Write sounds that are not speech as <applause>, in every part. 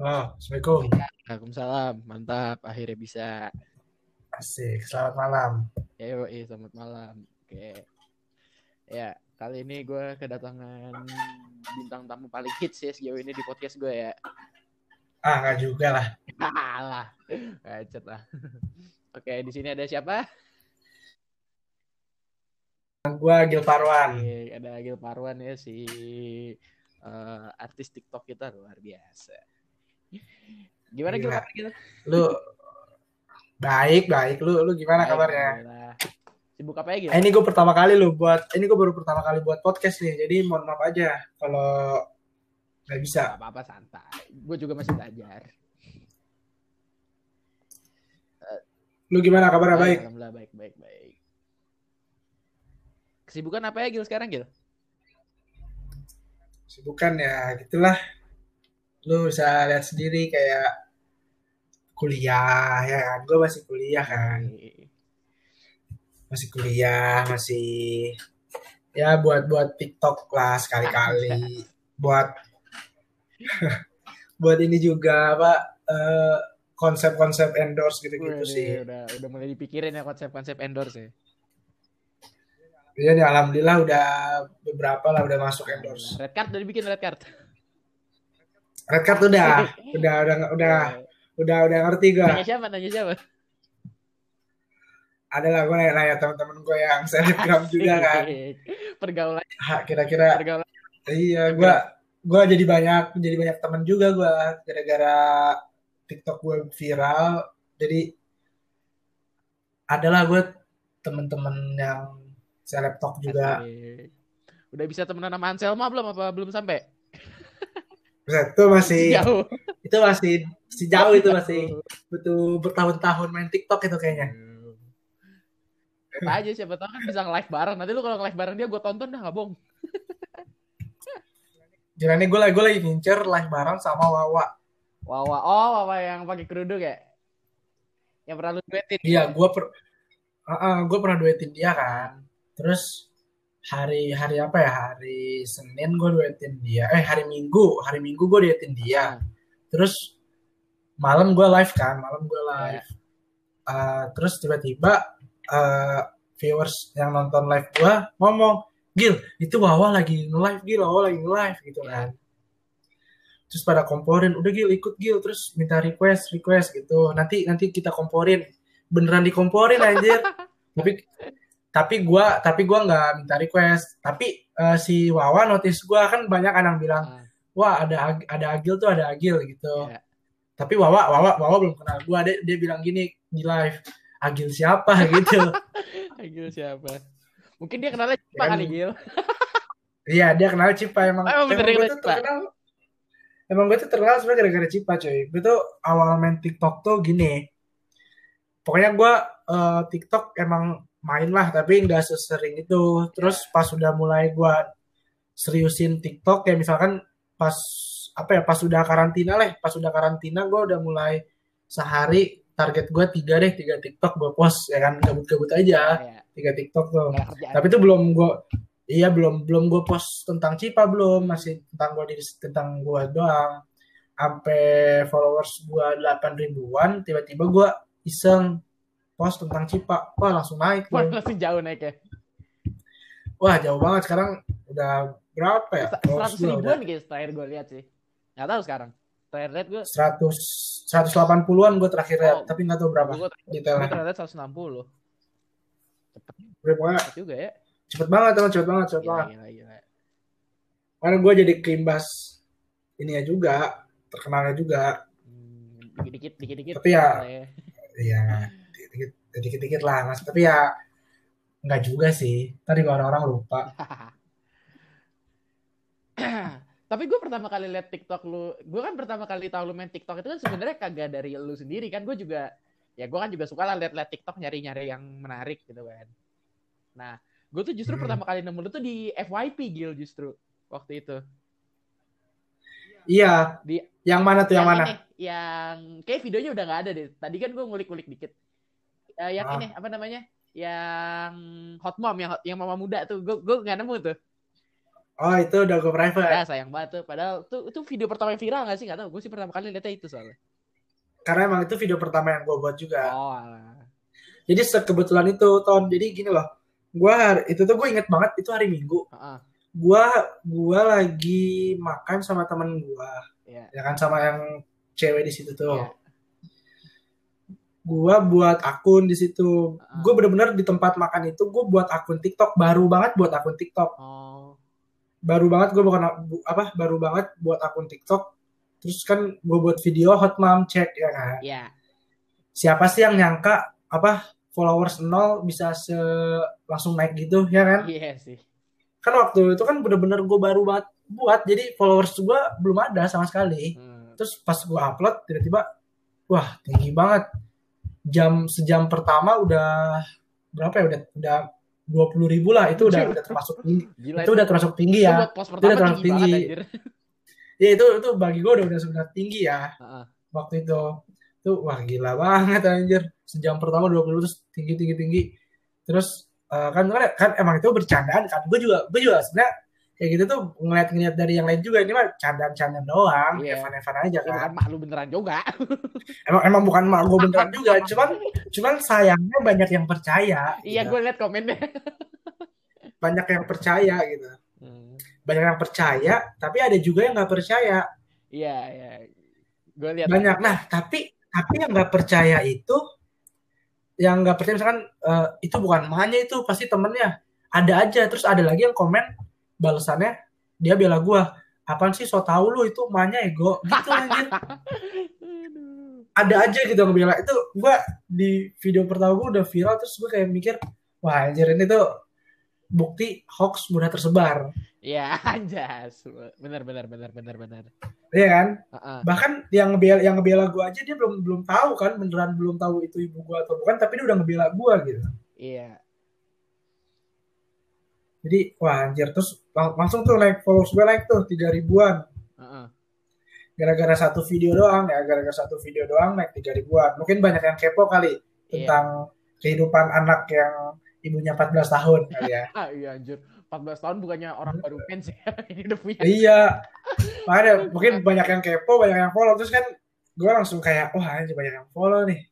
Halo, Assalamualaikum. Waalaikumsalam, mantap. Akhirnya bisa. Asik, selamat malam. Ya, yoi, selamat malam. Oke. Ya, kali ini gue kedatangan bintang tamu paling hits ya sejauh ini di podcast gue ya. Ah, nggak juga lah. Alah, Gacet lah. Oke, di sini ada siapa? Gua Gil Parwan. Oke, ada Agil Parwan ya si eh, artis TikTok kita luar biasa. Gimana? Gila. kabar Gil? Lu baik, baik. Lu lu gimana Baik, kabarnya? alhamdulillah. Sibuk apa ya? Eh, ini gue pertama kali lu buat ini gue baru pertama kali buat podcast nih. Jadi mohon maaf aja kalau nggak bisa. Gak apa-apa santai. Gue juga masih belajar. Lu gimana kabarnya baik? Alhamdulillah baik baik baik. Kesibukan apa ya Gil sekarang Gil? Sibukan ya, gitulah. Lu bisa lihat sendiri kayak kuliah ya kan. Gue masih kuliah kan. Masih kuliah, masih ya buat buat TikTok lah sekali-kali. <laughs> buat <laughs> buat ini juga apa eh, konsep-konsep endorse gitu-gitu sih. Udah udah mulai dipikirin ya konsep-konsep endorse ya. Iya nih alhamdulillah udah beberapa lah udah masuk endorse. Red card udah dibikin red card. Red card udah, udah udah udah udah udah ngerti gue. Tanya siapa? Tanya siapa? Ada lah gue nanya-nanya teman-teman gue yang selebgram juga kan. Pergaulan Kira-kira pergaulan. iya gue gue jadi banyak jadi banyak teman juga gue gara-gara TikTok gue viral. Jadi adalah gue teman-teman yang selebtok juga. Asik. Udah bisa temenan sama Anselma belum apa belum sampai? Itu masih Jauh. itu masih masih jauh itu masih butuh bertahun-tahun main TikTok itu kayaknya. Apa aja siapa tahu kan bisa nge-live bareng. Nanti lu kalau nge-live bareng dia gue tonton dah nggak bohong. Jadi gue lagi gue lagi ngincer live bareng sama Wawa. Wawa, oh Wawa yang pakai kerudung ya? Yang pernah lu duetin. Iya, gue per, gue pernah duetin dia kan. Terus hari hari apa ya? Hari Senin gue duetin dia. Eh hari Minggu, hari Minggu gue duetin dia. Terus malam gue live kan, malam gue live. Eh, terus tiba-tiba eh, viewers yang nonton live gue ngomong, Gil, itu Wawa lagi nge-live, Gil, Wawa lagi nge-live gitu kan. Terus pada komporin, udah Gil ikut Gil, terus minta request, request gitu. Nanti nanti kita komporin. Beneran dikomporin anjir. <laughs> tapi tapi gua tapi gua nggak minta request. Tapi eh, si Wawa notice gua kan banyak kan yang bilang, Ah, "Wah, ada ada Agil tuh, ada Agil" gitu. Iya. Tapi Wawa Wawa Wawa belum kenal gua. Dia, dia bilang gini di live, "Agil siapa?" <laughs> gitu. Gil siapa? Mungkin dia kenalnya Cipa Ya, kali Gil. <laughs> Iya, dia kenal Cipa emang. Oh, emang bener gue tuh terkenal. Emang gue tuh terkenal sebenarnya gara-gara Cipa, coy. Gue tuh awal main TikTok tuh gini. Pokoknya gue eh, TikTok emang main lah, tapi nggak sesering itu. Terus pas udah mulai gue seriusin TikTok, kayak misalkan pas apa ya, pas udah karantina lah, pas udah karantina gue udah mulai sehari target gue tiga deh, tiga TikTok gue post ya kan, gabut-gabut aja, Ya, tiga TikTok tuh. Tapi itu belum gue Iya belum belum gue post tentang Cipa belum masih tentang gue diri tentang gue doang. Sampai followers gue delapan ribuan, tiba-tiba gue iseng post tentang Cipa, wah langsung naik Wah, langsung jauh naik ya. Wah jauh banget sekarang udah berapa ya? Seratus ribuan guys terakhir gue lihat sih. Nggak tahu sekarang. Terakhir lihat gue. seratus seratus delapan puluhan gue terakhir lihat, Oh. tapi nggak tahu berapa Gue terakhir lihat 160. Cepet Udah pokoknya cepet juga ya. cepet banget teman, cepet banget, cepet Gila, banget. gila, gila. Karena gue jadi keimbas ininya juga, terkenalnya juga. Hmm, Dikit-dikit, dikit-dikit. Tapi ya- ya. Iya, dikit-dikit, dikit-dikit lah mas. Tapi ya nggak juga sih. Tadi orang-orang lupa. <laughs> Tapi gue pertama kali lihat TikTok lu, gue kan pertama kali tahu lu main TikTok itu kan sebenarnya kagak dari lu sendiri kan, gue juga, ya gue kan juga suka lah lihat-lihat TikTok nyari-nyari yang menarik gitu kan. Nah, gue tuh justru Hmm. pertama kali nemu lu tuh di FYP Gil justru waktu itu. Iya. Di- yang mana tuh yang, mana? ini, yang kayak videonya udah nggak ada deh. Tadi kan gue ngulik-ngulik dikit. Eh, yang Ah. ini apa namanya? Yang hot mom, yang yang mama muda tuh, gue gue nggak nemu tuh. Oh itu udah gue private. Ya sayang banget tuh. Padahal tuh itu video pertama yang viral gak sih? Gak tau. Gue sih pertama kali lihatnya itu soalnya. Karena emang itu video pertama yang gue buat juga. Oh alah. Jadi sekebetulan itu Ton. Jadi gini loh. Gue itu tuh gue inget banget itu hari Minggu. Uh-uh. Gue gue lagi makan sama temen gue. Iya. Ya kan sama yang cewek di situ tuh. Iya. Gue buat akun di situ. Uh-uh. Gue bener-bener di tempat makan itu gue buat akun TikTok baru banget buat akun TikTok. Oh. Baru banget gue bukan bu- apa baru banget buat akun TikTok. Terus kan gue buat video hot mom check ya kan. Iya. Siapa sih yang nyangka apa followers nol bisa se langsung naik gitu ya kan? Iya sih. Kan waktu itu kan bener-bener gue baru banget buat jadi followers gue belum ada sama sekali. Hmm. Terus pas gue upload tiba-tiba wah tinggi banget. Jam sejam pertama udah berapa ya udah udah dua puluh ribu lah itu udah udah termasuk tinggi. Gila Itu udah termasuk tinggi Itu ya. pos udah terlalu tinggi, banget tinggi. <laughs> Ya itu itu bagi gue udah udah sudah tinggi ya Heeh. waktu itu. Tuh wah gila banget anjir. Sejam pertama 20 terus tinggi tinggi tinggi. Terus kan kan kan emang itu bercandaan kan. Gue juga gue juga sebenarnya kayak gitu tuh ngeliat-ngeliat dari yang lain juga ini mah candaan-candaan doang, Iya. evan-evan aja Ya, kan. bukan mak lu beneran juga. <laughs> Emang emang bukan mak gue beneran <laughs> juga, cuman cuman sayangnya banyak yang percaya. Iya, gitu. gue liat komennya. <laughs> banyak yang percaya gitu. Hmm. Banyak yang percaya, tapi ada juga yang nggak percaya. Iya, iya. Gue lihat. Banyak. Nah, tapi tapi yang nggak percaya itu yang nggak percaya misalkan eh, itu bukan mahnya itu pasti temennya ada aja terus ada lagi yang komen balasannya dia bela gua. Apaan sih so tau lu itu mahnya ego. Gitu anjir ada aja gitu yang bela itu gua di video pertama gua udah viral terus gua kayak mikir wah anjir ini tuh bukti hoax mudah tersebar. Iya, <laughs> anjas. Bener, bener, bener, bener, bener. Iya kan? Heeh. bahkan yang ngebela yang ngebela gua aja dia belum belum tahu kan beneran belum tahu itu ibu gua atau bukan tapi dia udah ngebela gua gitu. Iya. jadi wah anjir. Terus langsung tuh naik followers gue naik tuh tiga ribuan Heeh. gara-gara satu video doang ya gara-gara satu video doang naik tiga ribuan mungkin banyak yang kepo kali Iya. tentang kehidupan anak yang ibunya 14 tahun kali ya Ah, <laughs> iya anjir. 14 tahun bukannya orang baru mens ya. <laughs> Ini udah punya. iya ada mungkin banyak yang kepo banyak yang follow terus kan gue langsung kayak wah anjir banyak yang follow nih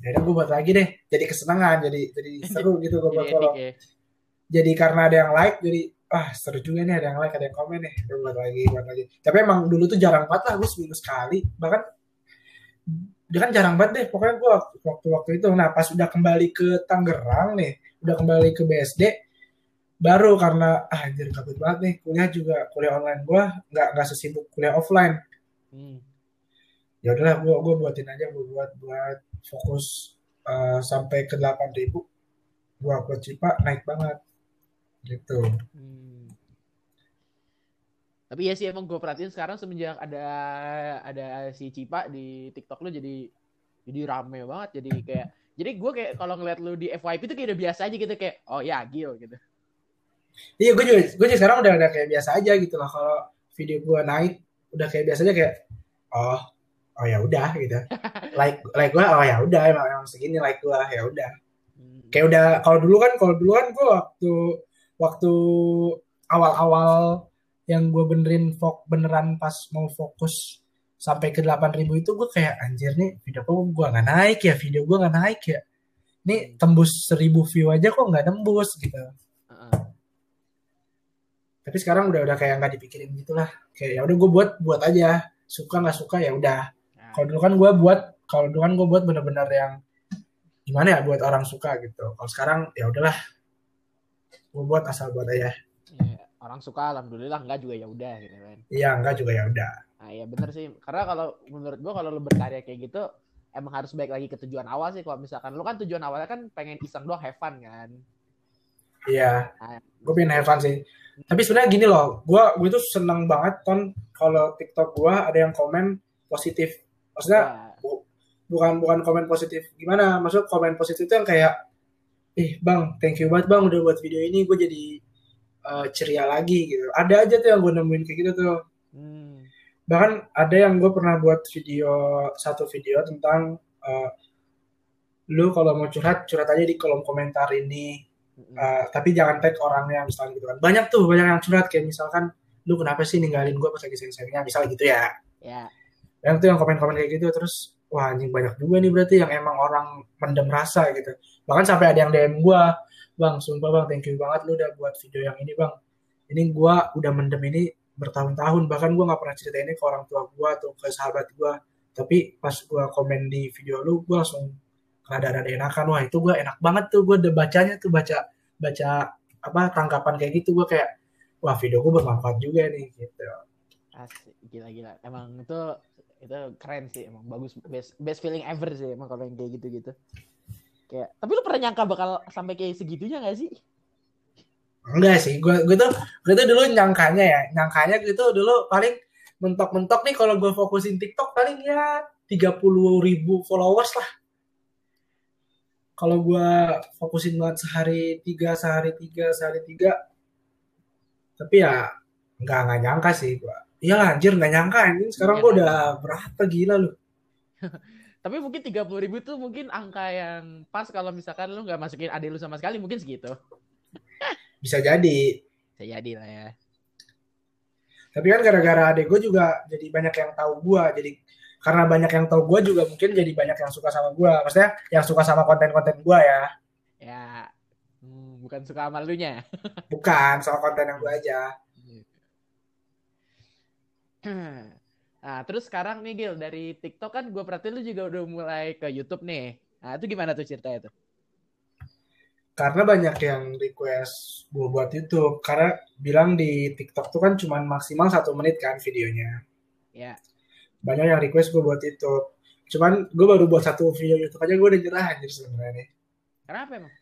jadi gue buat lagi deh jadi kesenangan jadi jadi seru gitu gue buat follow ya. jadi karena ada yang like jadi ah seru juga nih ada yang like ada yang komen nih. Gue buat lagi buat lagi. Tapi emang dulu tuh jarang banget lah gue seminggu sekali. Bahkan dia kan jarang banget deh pokoknya gue waktu, waktu itu. Nah pas udah kembali ke Tangerang nih udah kembali ke BSD baru karena ah anjir kabut banget nih. Kuliah juga kuliah online gue nggak nggak sesibuk kuliah offline. Hmm. ya udahlah gue gue buatin aja gue buat buat fokus eh, sampai ke 8000 ribu. Gue upload cipa naik banget gitu Hmm. Tapi ya sih emang gue perhatiin sekarang semenjak ada ada si Cipa di TikTok lu jadi jadi rame banget jadi kayak jadi gue kayak kalau ngeliat lu di FYP itu kayak udah biasa aja gitu kayak oh ya Gil gitu. Iya, gue juga, gue juga sekarang udah udah kayak biasa aja gitu lah. Kalau video gue naik, udah kayak biasa aja kayak, oh, oh ya udah gitu. <laughs> Like, like gue, oh ya udah, emang, emang segini like gue, ya udah. Hmm. Kayak udah, kalau dulu kan, kalau dulu kan gue waktu waktu awal-awal yang gue benerin fok beneran pas mau fokus sampai ke 8000 itu gue kayak anjir nih video gue gue nggak naik ya video gue nggak naik ya. Ini tembus 1000 view aja kok nggak nembus gitu. Tapi sekarang udah udah kayak nggak dipikirin gitulah. Kayak ya udah gue buat buat aja. Suka nggak suka ya udah. Nah, kalau dulu kan gue buat kalau dulu kan gue buat bener-bener yang gimana ya buat orang suka gitu. Kalau sekarang ya udahlah gue buat asal buat ya, orang suka alhamdulillah enggak juga ya udah gitu kan. iya enggak juga ya udah Nah, iya bener sih. Karena kalau menurut gua kalau lu berkarya kayak gitu emang harus baik lagi ke tujuan awal sih. Kalau misalkan lu kan tujuan awalnya kan pengen iseng doang have fun kan. iya Nah, gue pengen have fun sih tapi sebenarnya gini loh gue gue tuh seneng banget ton kalau TikTok gue ada yang komen positif maksudnya wah, bukan bukan komen positif gimana maksud komen positif itu yang kayak ih bang thank you banget bang udah buat video ini. Gue jadi eh, ceria lagi gitu. Ada aja tuh yang gue nemuin kayak gitu tuh. Hmm, bahkan ada yang gue pernah buat video satu video tentang eh, lu kalau mau curhat curhat aja di kolom komentar ini. Uh, tapi jangan tag orangnya misalnya gitu kan. Banyak tuh banyak yang curhat kayak misalkan lu kenapa sih ninggalin gue pas lagi sering-seringnya misalnya gitu ya. Ya. Yang tuh yang komen-komen kayak gitu terus wah anjing banyak juga nih berarti yang emang orang mendem rasa gitu bahkan sampai ada yang DM gue bang sumpah bang thank you banget lu udah buat video yang ini bang. Ini gue udah mendem ini bertahun-tahun bahkan gue nggak pernah cerita ini ke orang tua gue atau ke sahabat gue tapi pas gue komen di video lu gue langsung rada-rada enakan. Wah itu gue enak banget tuh gue udah bacanya tuh baca baca apa tangkapan kayak gitu. Gue kayak wah video gue bermanfaat juga nih gitu. Asik gila-gila. Emang itu itu keren sih emang bagus best best feeling ever sih emang kalau yang kayak gitu-gitu kayak tapi lu pernah nyangka bakal sampai kayak segitunya gak sih? Enggak sih gue gue tuh gue tuh dulu nyangkanya ya nyangkanya gitu dulu paling mentok-mentok nih kalau gue fokusin TikTok paling ya 30 ribu followers lah. Kalau gue fokusin banget sehari tiga sehari tiga sehari tiga tapi ya nggak nggak nyangka sih gue iya anjir nggak nyangka ini sekarang gue udah berapa gila lu <laughs> tapi mungkin tiga puluh ribu tuh mungkin angka yang pas kalau misalkan lu nggak masukin adik lu sama sekali mungkin segitu. <laughs> Bisa jadi. Bisa jadi lah ya. Tapi kan gara-gara adik gue juga jadi banyak yang tahu gue jadi karena banyak yang tahu gue juga mungkin jadi banyak yang suka sama gue maksudnya yang suka sama konten-konten gue ya. Ya hmm, bukan suka sama lu nya. Bukan soal konten yang gue aja <clears throat> nah terus sekarang nih Gil dari TikTok kan gue perhatiin lu juga udah mulai ke YouTube nih. Nah itu gimana tuh ceritanya tuh? Karena banyak yang request gue buat YouTube. Karena bilang di TikTok tuh kan cuma maksimal satu menit kan videonya. Ya. Banyak yang request gue buat YouTube. Cuman gue baru buat satu video YouTube aja gue udah nyerah anjir sebenarnya nih. Kenapa emang?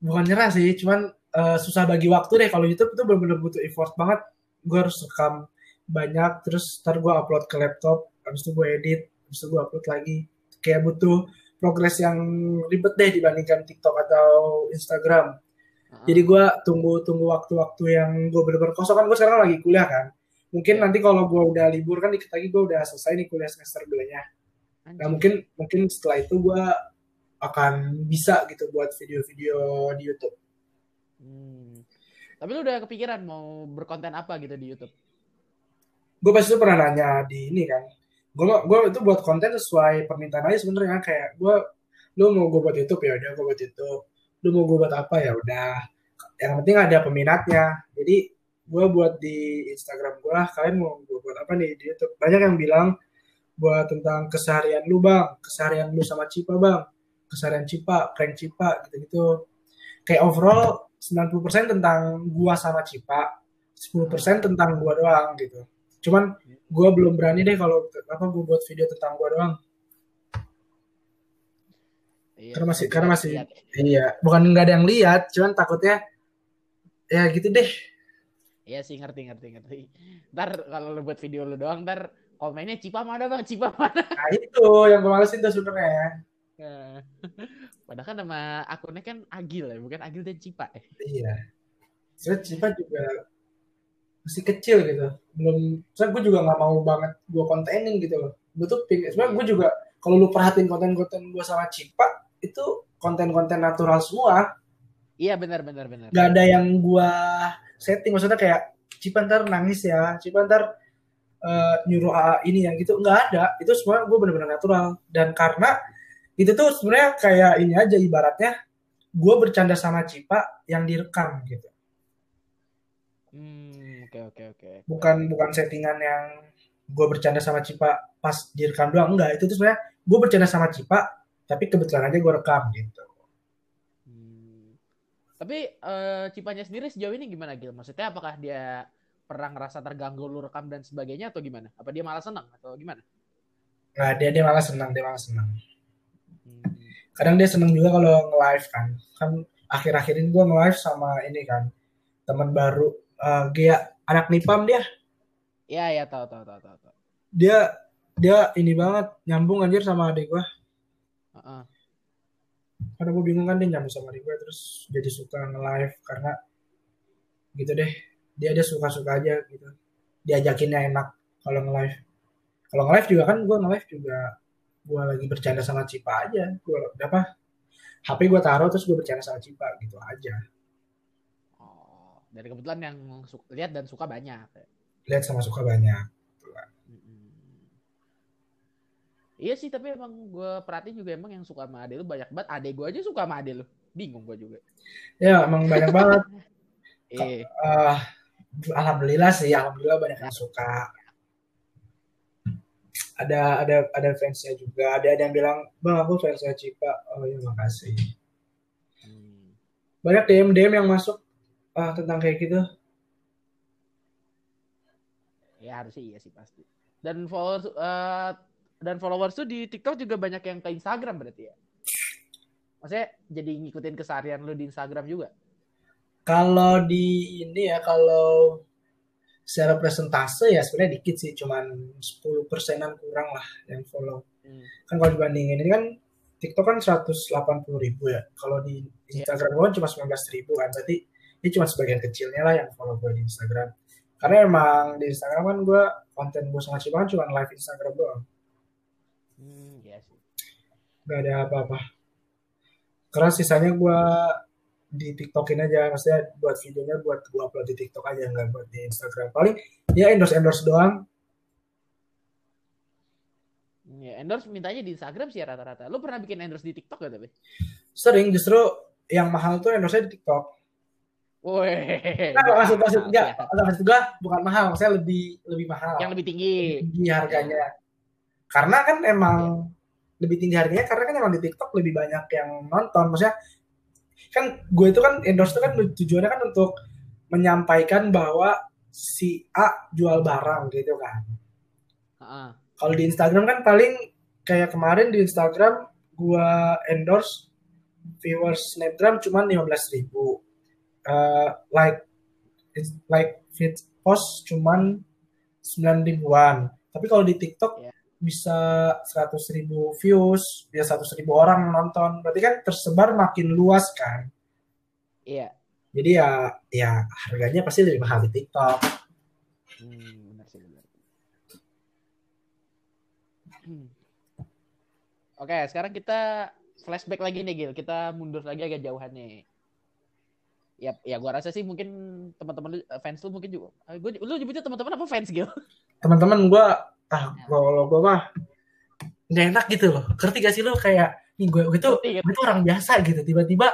Bukan nyerah sih cuman uh, susah bagi waktu deh. Kalau YouTube itu benar-benar butuh effort banget. Gue harus rekam banyak terus ntar gue upload ke laptop habis itu gue edit habis itu gue upload lagi. Kayak butuh progres yang ribet deh dibandingkan TikTok atau Instagram. Uh-huh. jadi gue tunggu tunggu waktu-waktu yang gue bener-bener kosong. Kan gue sekarang lagi kuliah kan. Mungkin nanti kalau gue udah libur kan dikit lagi gue udah selesai nih kuliah semester 2 nya nah mungkin mungkin setelah itu gue akan bisa gitu buat video-video di YouTube. Hmm. tapi lu udah kepikiran mau berkonten apa gitu di YouTube gue pasti tuh pernah nanya di ini kan. Gue gue itu buat konten sesuai permintaan aja sebenarnya kayak gue lu mau gue buat YouTube? Ya udah gue buat YouTube. Lu mau gue buat apa? Ya udah. Yang penting ada peminatnya. Jadi gue buat di Instagram gue kalian mau gue buat apa nih di YouTube? Banyak yang bilang buat tentang keseharian lu bang. Keseharian lu sama Cipa bang. Keseharian Cipa prank Cipa gitu gitu kayak overall 90% tentang gua sama Cipa 10% tentang gua doang gitu cuman gua belum berani deh kalau apa gua buat video tentang gua doang iya, karena masih karena masih lihat. iya bukan nggak ada yang lihat cuman takutnya ya gitu deh Iya sih ngerti ngerti ngerti. Ntar kalau lu buat video lu doang, ntar komennya Cipa mana bang, Cipa mana? <laughs> Nah itu yang gue malesin tuh sebenarnya. Ya. Padahal kan nama akunnya kan Agil ya, bukan Agil dan Cipa ya. Iya. Saya Cipa juga masih kecil gitu. Belum, saya gue juga nggak mau banget gue kontenin gitu loh. Gue tuh pingin, sebenarnya gue juga kalau lu perhatiin konten-konten gue sama Cipa itu konten-konten natural semua. Iya benar benar benar. Gak ada yang gue setting maksudnya kayak Cipantar nangis ya, Cipantar uh, nyuruh uh, ini yang gitu nggak ada. Itu semua gue benar-benar natural dan karena itu tuh sebenarnya kayak ini aja ibaratnya gue bercanda sama Cipa yang direkam gitu. Hmm, oke oke oke. Bukan bukan settingan yang gue bercanda sama Cipa pas direkam doang enggak. Itu tuh sebenarnya gue bercanda sama Cipa tapi kebetulan aja gue rekam gitu. Tapi uh, Cipanya sendiri sejauh ini gimana Gil? Maksudnya apakah dia pernah ngerasa terganggu lu rekam dan sebagainya atau gimana? Apa dia malah senang atau gimana? Nah, dia dia malah senang, dia malah senang. Hmm. Kadang dia senang juga kalau nge-live kan. Kan akhir-akhir ini gue nge-live sama ini kan. Teman baru uh, Gia anak Nipam dia. Iya, iya tahu tahu tahu tahu. Dia dia ini banget nyambung anjir sama adik gue. Uh -uh karena gue bingung kan dia nyambung sama gue terus jadi suka nge-live karena gitu deh dia ada suka-suka aja gitu diajakinnya enak kalau nge-live kalau nge-live juga kan gue nge-live juga gue lagi bercanda sama Cipa aja gue apa HP gue taruh terus gue bercanda sama Cipa gitu aja dari kebetulan yang lihat dan suka banyak lihat sama suka banyak Iya sih, tapi emang gue perhatiin juga emang yang suka sama Ade lu banyak banget. Ade gue aja suka sama Ade lu. Bingung gue juga. Ya, emang banyak banget. <laughs> Iya. uh, alhamdulillah sih, alhamdulillah banyak yang suka. Ada ada ada fansnya juga. Ada ada yang bilang, bang aku fansnya Cipa. Oh iya makasih. Hmm. Banyak DM DM yang masuk uh, tentang kayak gitu. Ya harusnya iya sih pasti. Dan followers uh, dan followers tuh di TikTok juga banyak yang ke Instagram berarti ya? Maksudnya jadi ngikutin keseharian lu di Instagram juga? Kalau di ini ya, kalau secara presentase ya sebenarnya dikit sih, cuman 10 persenan kurang lah yang follow. Hmm. Kan kalau dibandingin ini kan TikTok kan 180 ribu ya. Kalau di iya. Instagram yeah. gue cuma 19 ribu kan. Berarti ini cuma sebagian kecilnya lah yang follow gue di Instagram. Karena emang di Instagram kan gue konten gue sama Cipa kan cuma live Instagram doang. Hmm, ya sih. Gak ada apa-apa. Karena sisanya gue di TikTokin aja, maksudnya buat videonya buat gue upload di TikTok aja, nggak buat di Instagram. Paling ya endorse endorse doang. Ya, endorse mintanya di Instagram sih rata-rata. Lo pernah bikin endorse di TikTok gak tapi? Sering, justru yang mahal tuh endorse di TikTok. Wih. Nah, maksud maksud enggak, maksud gue bukan mahal, maksudnya lebih lebih mahal. Yang lebih tinggi. Lebih tinggi harganya. Karena kan emang yeah. lebih tinggi harganya karena kan emang di TikTok lebih banyak yang nonton. Maksudnya kan gue itu kan endorse itu kan tujuannya kan untuk menyampaikan bahwa si A jual barang gitu kan. Uh-uh. Kalau di Instagram kan paling kayak kemarin di Instagram gue endorse viewers Snapgram cuma 15 ribu. Uh, like like fit post cuman 9 ribuan. Tapi kalau di TikTok yeah bisa 100 ribu views, bisa 100 ribu orang nonton. Berarti kan tersebar makin luas kan. Iya. Jadi ya ya harganya pasti lebih mahal di TikTok. Hmm, benar sih benar. Hmm. Oke, sekarang kita flashback lagi nih Gil. Kita mundur lagi agak jauhan nih. Ya, ya gua rasa sih mungkin teman-teman fans lu mungkin juga. Gue lu nyebutnya teman-teman apa fans Gil? Teman-teman gua ah kalau gue mah nggak enak gitu loh. Ngerti gak sih lo kayak nih gue itu gue tuh orang biasa gitu tiba-tiba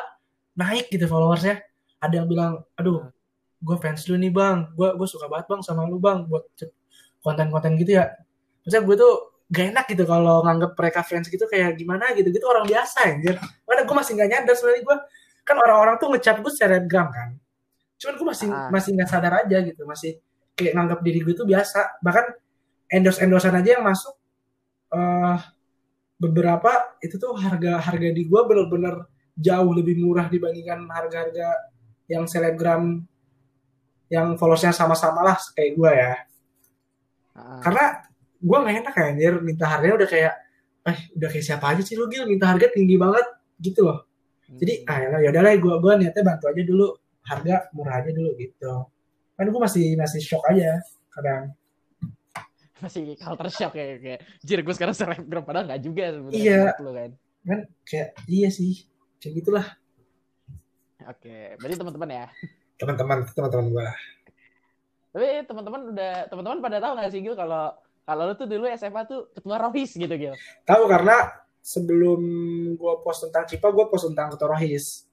naik gitu followersnya. Ada yang bilang aduh gue fans lu nih bang. Gue gue suka banget bang sama lu bang buat konten-konten gitu ya. Maksudnya gue tuh gak enak gitu kalau nganggep mereka fans gitu kayak gimana gitu. Gitu orang biasa anjir. Karena gue masih nggak nyadar sebenarnya gue kan orang-orang tuh ngecap gue selebgram kan. Cuman gue masih ah. masih nggak sadar aja gitu masih kayak nganggap diri gue tuh biasa. Bahkan endorse endorsean aja yang masuk uh, beberapa itu tuh harga harga di gua bener-bener jauh lebih murah dibandingkan harga-harga yang selebgram yang followersnya sama-sama lah kayak gua ya. Uh. karena gua nggak enak kayak anjir. Minta harganya udah kayak eh udah kayak siapa aja sih lu Gil? Minta harga tinggi banget gitu loh jadi hmm. ah ya udahlah gua gua niatnya bantu aja dulu. Harga murah aja dulu gitu. Kan gua masih masih shock aja kadang. Masih culture shock kayak kayak jir gue sekarang selebgram padahal nggak juga sebenarnya iya. lo kan? Kan kayak iya sih kayak gitulah. Oke berarti teman-teman ya? Teman-teman teman-teman gue tapi teman-teman udah teman-teman pada tahu nggak sih Gil kalau kalau lu tuh dulu SMA tuh ketua rohis gitu Gil? Tahu karena sebelum gue post tentang Cipa gue post tentang ketua rohis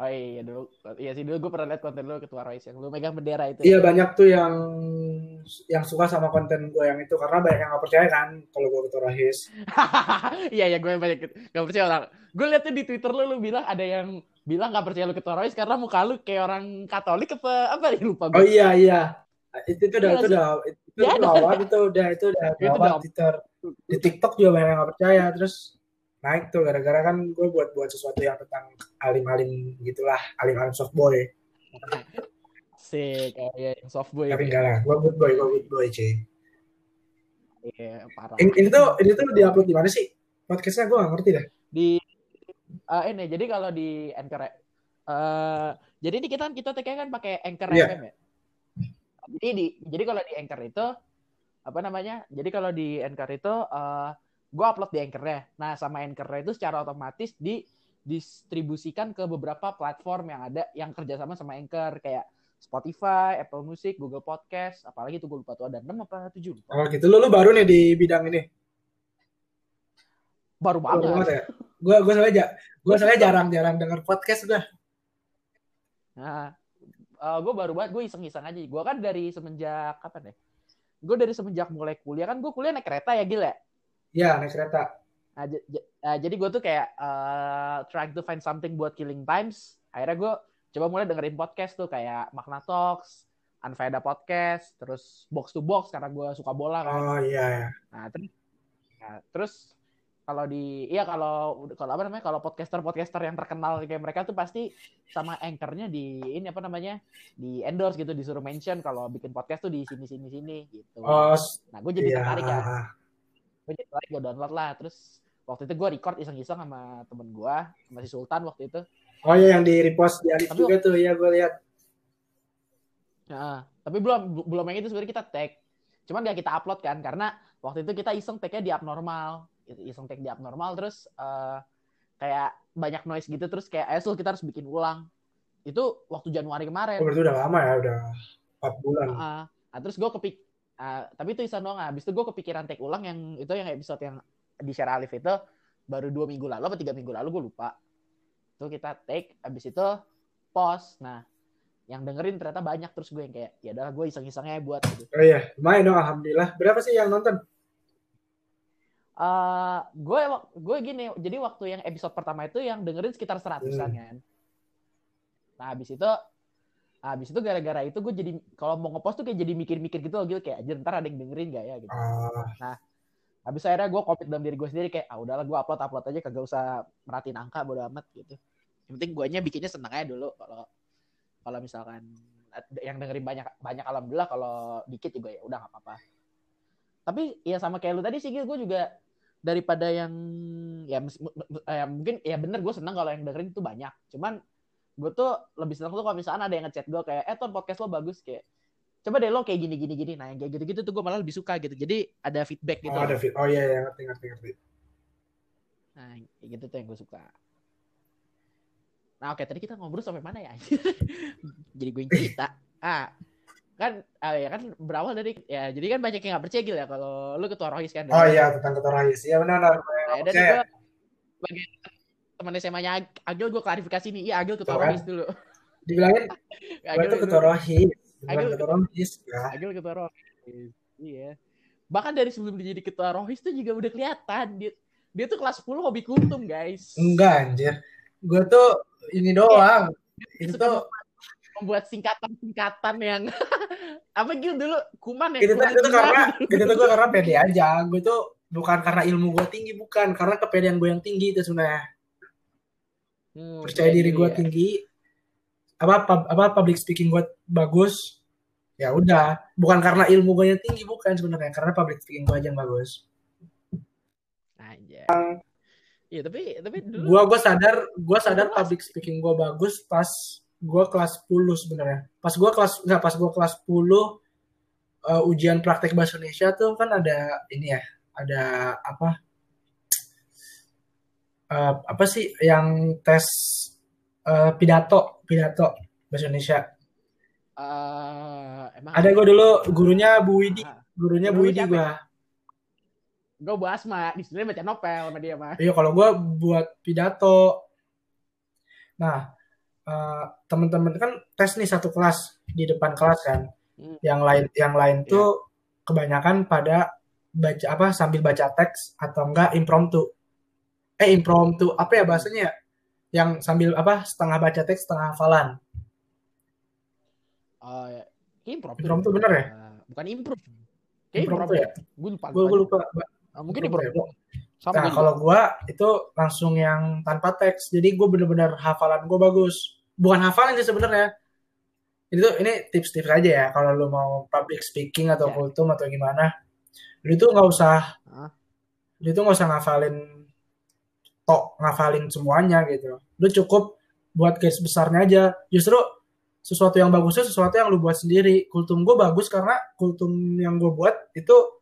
Oh iya dulu, iya sih dulu gue pernah lihat konten lu ketua Royce yang lu megang bendera itu. Iya banyak tuh yang yang suka sama konten gue yang itu karena banyak yang gak percaya kan kalau gue ketua Royce. <laughs> iya iya gue banyak gak percaya orang. Gue lihat tuh di Twitter lu lu bilang ada yang bilang gak percaya lu ketua Royce karena muka lu kayak orang Katolik apa apa lupa gue. Oh iya iya. Itu tuh udah itu udah itu ya, udah itu udah itu udah itu udah Twitter. Di TikTok juga banyak yang gak percaya terus naik tuh gara-gara kan gue buat buat sesuatu yang tentang alim-alim gitulah alim-alim soft boy sih kayak yang soft boy tapi enggak lah gue good boy gue good boy cuy Iya, parah. Ini, ini tuh ini tuh diupload di mana sih? Podcastnya gue gak ngerti dah. Di uh, ini jadi kalau di Anchor uh, jadi ini kita kita TK kan pakai Anchor yeah. FM ya. Jadi di jadi kalau di Anchor itu apa namanya? Jadi kalau di Anchor itu uh, gue upload di Anchor-nya. Nah, sama Anchor-nya itu secara otomatis di distribusikan ke beberapa platform yang ada yang kerjasama sama Anchor kayak Spotify, Apple Music, Google Podcast, apalagi itu gue lupa tuh ada 6 apa 7 Oh gitu, lu, lu baru nih di bidang ini? Baru banget. Baru banget ya? Gue gue soalnya, gue soalnya jarang-jarang denger podcast udah. Nah, uh, gue baru banget, gue iseng-iseng aja. Gue kan dari semenjak, kapan ya? Gue dari semenjak mulai kuliah, kan gue kuliah naik kereta ya, Gil ya? Iya, naik kereta. Nah, uh, jadi gue tuh kayak uh, trying to find something buat killing times. Akhirnya gue coba mulai dengerin podcast tuh kayak Magna Talks, Anveda Podcast, terus Box to Box karena gue suka bola kan. Oh iya. iya. Nah terus, nah, terus kalau di iya kalau kalau apa namanya kalau podcaster podcaster yang terkenal kayak mereka tuh pasti sama anchornya di ini apa namanya di endorse gitu disuruh mention kalau bikin podcast tuh di sini sini sini gitu. Oh, nah gue jadi iya. tertarik ya. Gue jadi tertarik gue download lah terus waktu itu gue record iseng-iseng sama temen gue sama si Sultan waktu itu Oh iya yang di repost di Alif juga tuh ya gue lihat. Nah, tapi belum belum yang itu sebenarnya kita tag. Cuman dia kita upload kan karena waktu itu kita iseng tagnya di abnormal, iseng tag di abnormal terus uh, kayak banyak noise gitu terus kayak ayo kita harus bikin ulang. Itu waktu Januari kemarin. Oh, berarti udah lama ya, udah 4 bulan. Uh, nah, terus gue kepik uh, tapi itu iseng doang. Habis itu gue kepikiran tag ulang yang itu yang episode yang di share Alif itu baru dua minggu lalu atau tiga minggu lalu gue lupa itu kita take abis itu post nah yang dengerin ternyata banyak terus gue yang kayak ya adalah gue iseng-isengnya buat gitu. Oh iya, lumayan dong alhamdulillah. Berapa sih yang nonton? Uh, gue gue gini, jadi waktu yang episode pertama itu yang dengerin sekitar seratusan hmm. kan. Nah, habis itu habis itu gara-gara itu gue jadi kalau mau ngepost tuh kayak jadi mikir-mikir gitu loh, gitu kayak aja ntar ada yang dengerin gak ya gitu. Uh. Nah, habis akhirnya gue komit dalam diri gue sendiri kayak ah udahlah gue upload upload aja kagak usah merhatiin angka bodo amat gitu yang penting guanya bikinnya seneng aja dulu kalau kalau misalkan yang dengerin banyak banyak alhamdulillah kalau dikit juga ya udah nggak apa-apa tapi ya sama kayak lu tadi sih gue juga daripada yang ya, ya mungkin ya bener gue seneng kalau yang dengerin itu banyak. Cuman gue tuh lebih seneng tuh kalau misalnya ada yang ngechat gue kayak eh ton podcast lo bagus kayak coba deh lo kayak gini gini gini nah yang kayak gitu gitu tuh gue malah lebih suka gitu. Jadi ada feedback gitu. Oh ada feed oh iya iya ngerti ngerti ngerti. Nah kayak gitu tuh yang gue suka. Nah oke tadi kita ngobrol sampai mana ya? <laughs> Jadi gue yang cerita. Ah kan ah, ya kan berawal dari ya jadi kan banyak yang nggak percaya gitu ya kalau lu ketua rohis kan oh iya tentang ketua rohis ya benar benar nah, dan gue bagi teman SMA-nya Agil gue klarifikasi nih iya Agil ketua rohis dulu dibilangin <laughs> Agil itu ketua rohis Agil ketua rohis ya. Agil ketua rohis. Iya. Bahkan dari sebelum dia jadi ketua rohis tuh juga udah kelihatan dia dia tuh kelas 10 hobi kultum, guys. Enggak anjir. Gue tuh ini doang. Ya, itu tuh membuat singkatan-singkatan yang <laughs> apa gitu dulu kuman ya. Itu tuh, itu tuh karena <laughs> itu tuh gue karena pede aja. Gue tuh bukan karena ilmu gue tinggi bukan karena kepedean gue yang tinggi itu sebenarnya. Hmm, percaya diri gue ya. tinggi apa apa public speaking gue bagus ya udah bukan karena ilmu gue yang tinggi bukan sebenarnya karena public speaking gue aja yang bagus aja iya tapi tapi dulu gue gue sadar gue sadar public speaking gue bagus pas gue kelas 10 sebenarnya. Pas gue kelas nggak pas gue kelas 10 uh, ujian praktek bahasa Indonesia tuh kan ada ini ya ada apa? Uh, apa sih yang tes uh, pidato pidato bahasa Indonesia? Uh, emang ada gue dulu gurunya Bu Widi uh, gurunya Bu Widi gue gue bu Asma di sini baca novel sama dia mah. Iya kalau gue buat pidato. Nah uh, teman-teman kan tes nih satu kelas di depan kelas kan hmm. yang lain yang lain yeah. tuh kebanyakan pada baca apa sambil baca teks atau enggak impromptu eh impromptu apa ya bahasanya ya? yang sambil apa setengah baca teks setengah hafalan. Uh, ya. improv. Improv tuh bener ya? Bukan improv. Kayak improv, improv ya? Gue lupa. Gue lupa. Uh, mungkin improv. Ya. Sama nah, kalau gue itu langsung yang tanpa teks. Jadi gue bener-bener hafalan gue bagus. Bukan hafalan sih sebenarnya. Itu ini tips-tips aja ya kalau lo mau public speaking atau yeah. kultum atau gimana. Lu itu nggak usah, huh? lu itu nggak usah ngafalin tok ngafalin semuanya gitu. Lu cukup buat garis besarnya aja. Justru sesuatu yang bagusnya sesuatu yang lu buat sendiri. Kultum gue bagus karena kultum yang gue buat itu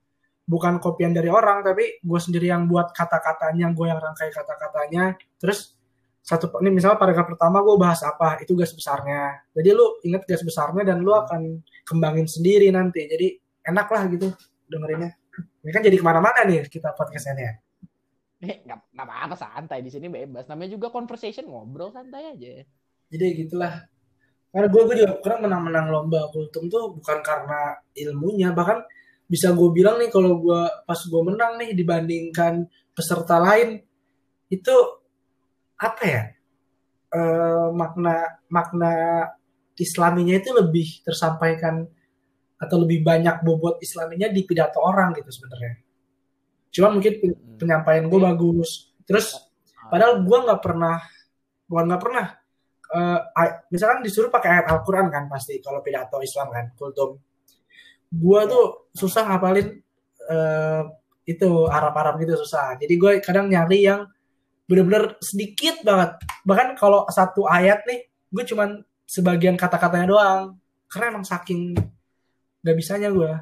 bukan kopian dari orang tapi gue sendiri yang buat kata-katanya, gue yang rangkai kata-katanya. Terus satu ini misalnya paragraf pertama gue bahas apa itu gas besarnya jadi lu inget gas besarnya dan lu akan kembangin sendiri nanti jadi enak lah gitu dengerinnya ini kan jadi ke mana-mana nih kita podcastnya Eh, nggak nggak apa-apa santai di sini bebas. Namanya juga conversation ngobrol santai aja. jadi gitulah karena gue gue juga pernah menang-menang lomba kultum tuh bukan karena ilmunya bahkan bisa gue bilang nih kalau gue pas gue menang nih dibandingkan peserta lain itu apa ya eh, makna makna islaminya itu lebih tersampaikan atau lebih banyak bobot islaminya di pidato orang gitu sebenarnya. Cuman mungkin Hmm. penyampaian gue bagus. Terus padahal gue nggak pernah bukan nggak pernah eh, ay- misalkan disuruh pakai ayat Al-Quran kan pasti kalau pidato Islam kan kultum gue tuh susah ngapalin eh, itu Arab-Arab gitu susah. Jadi gue kadang nyari yang bener-bener sedikit banget. Bahkan kalau satu ayat nih gue cuman sebagian kata-katanya doang. Karena emang saking gak bisanya gue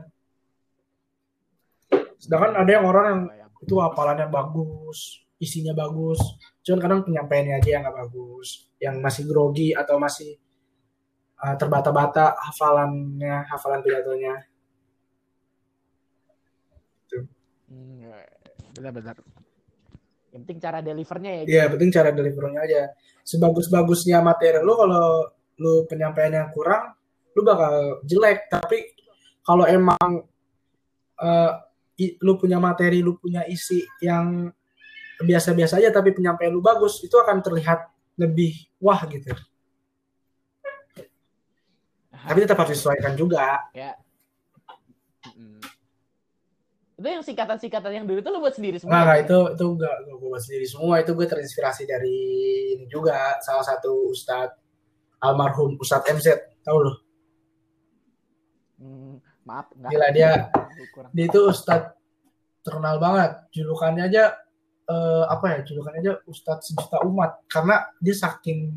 sedangkan ada yang orang yang itu hafalannya bagus isinya bagus. Cuman kadang penyampaiannya aja yang nggak bagus yang masih grogi atau masih uh, terbata-bata hafalannya hafalan pidatonya Hmm, benar-benar. Yang penting cara delivernya ya. Iya, penting cara delivernya aja. Sebagus-bagusnya materi lu kalau lu penyampaiannya kurang, lu bakal jelek. Tapi kalau emang i- lu punya materi, lu punya isi yang biasa-biasa aja tapi penyampaian lu bagus, itu akan terlihat lebih wah gitu. Tapi tetap harus disesuaikan juga. Ya. Mm. Itu yang singkatan-singkatan yang dulu itu lu buat sendiri semua. Nah, itu itu enggak gue buat sendiri semua. Itu gue terinspirasi dari ini juga salah satu ustadz almarhum Ustadz MZ, tahu lu? Hmm, maaf, enggak. Gila dia dia itu ustadz terkenal banget julukannya aja eh, apa ya julukannya aja ustadz sejuta umat karena dia saking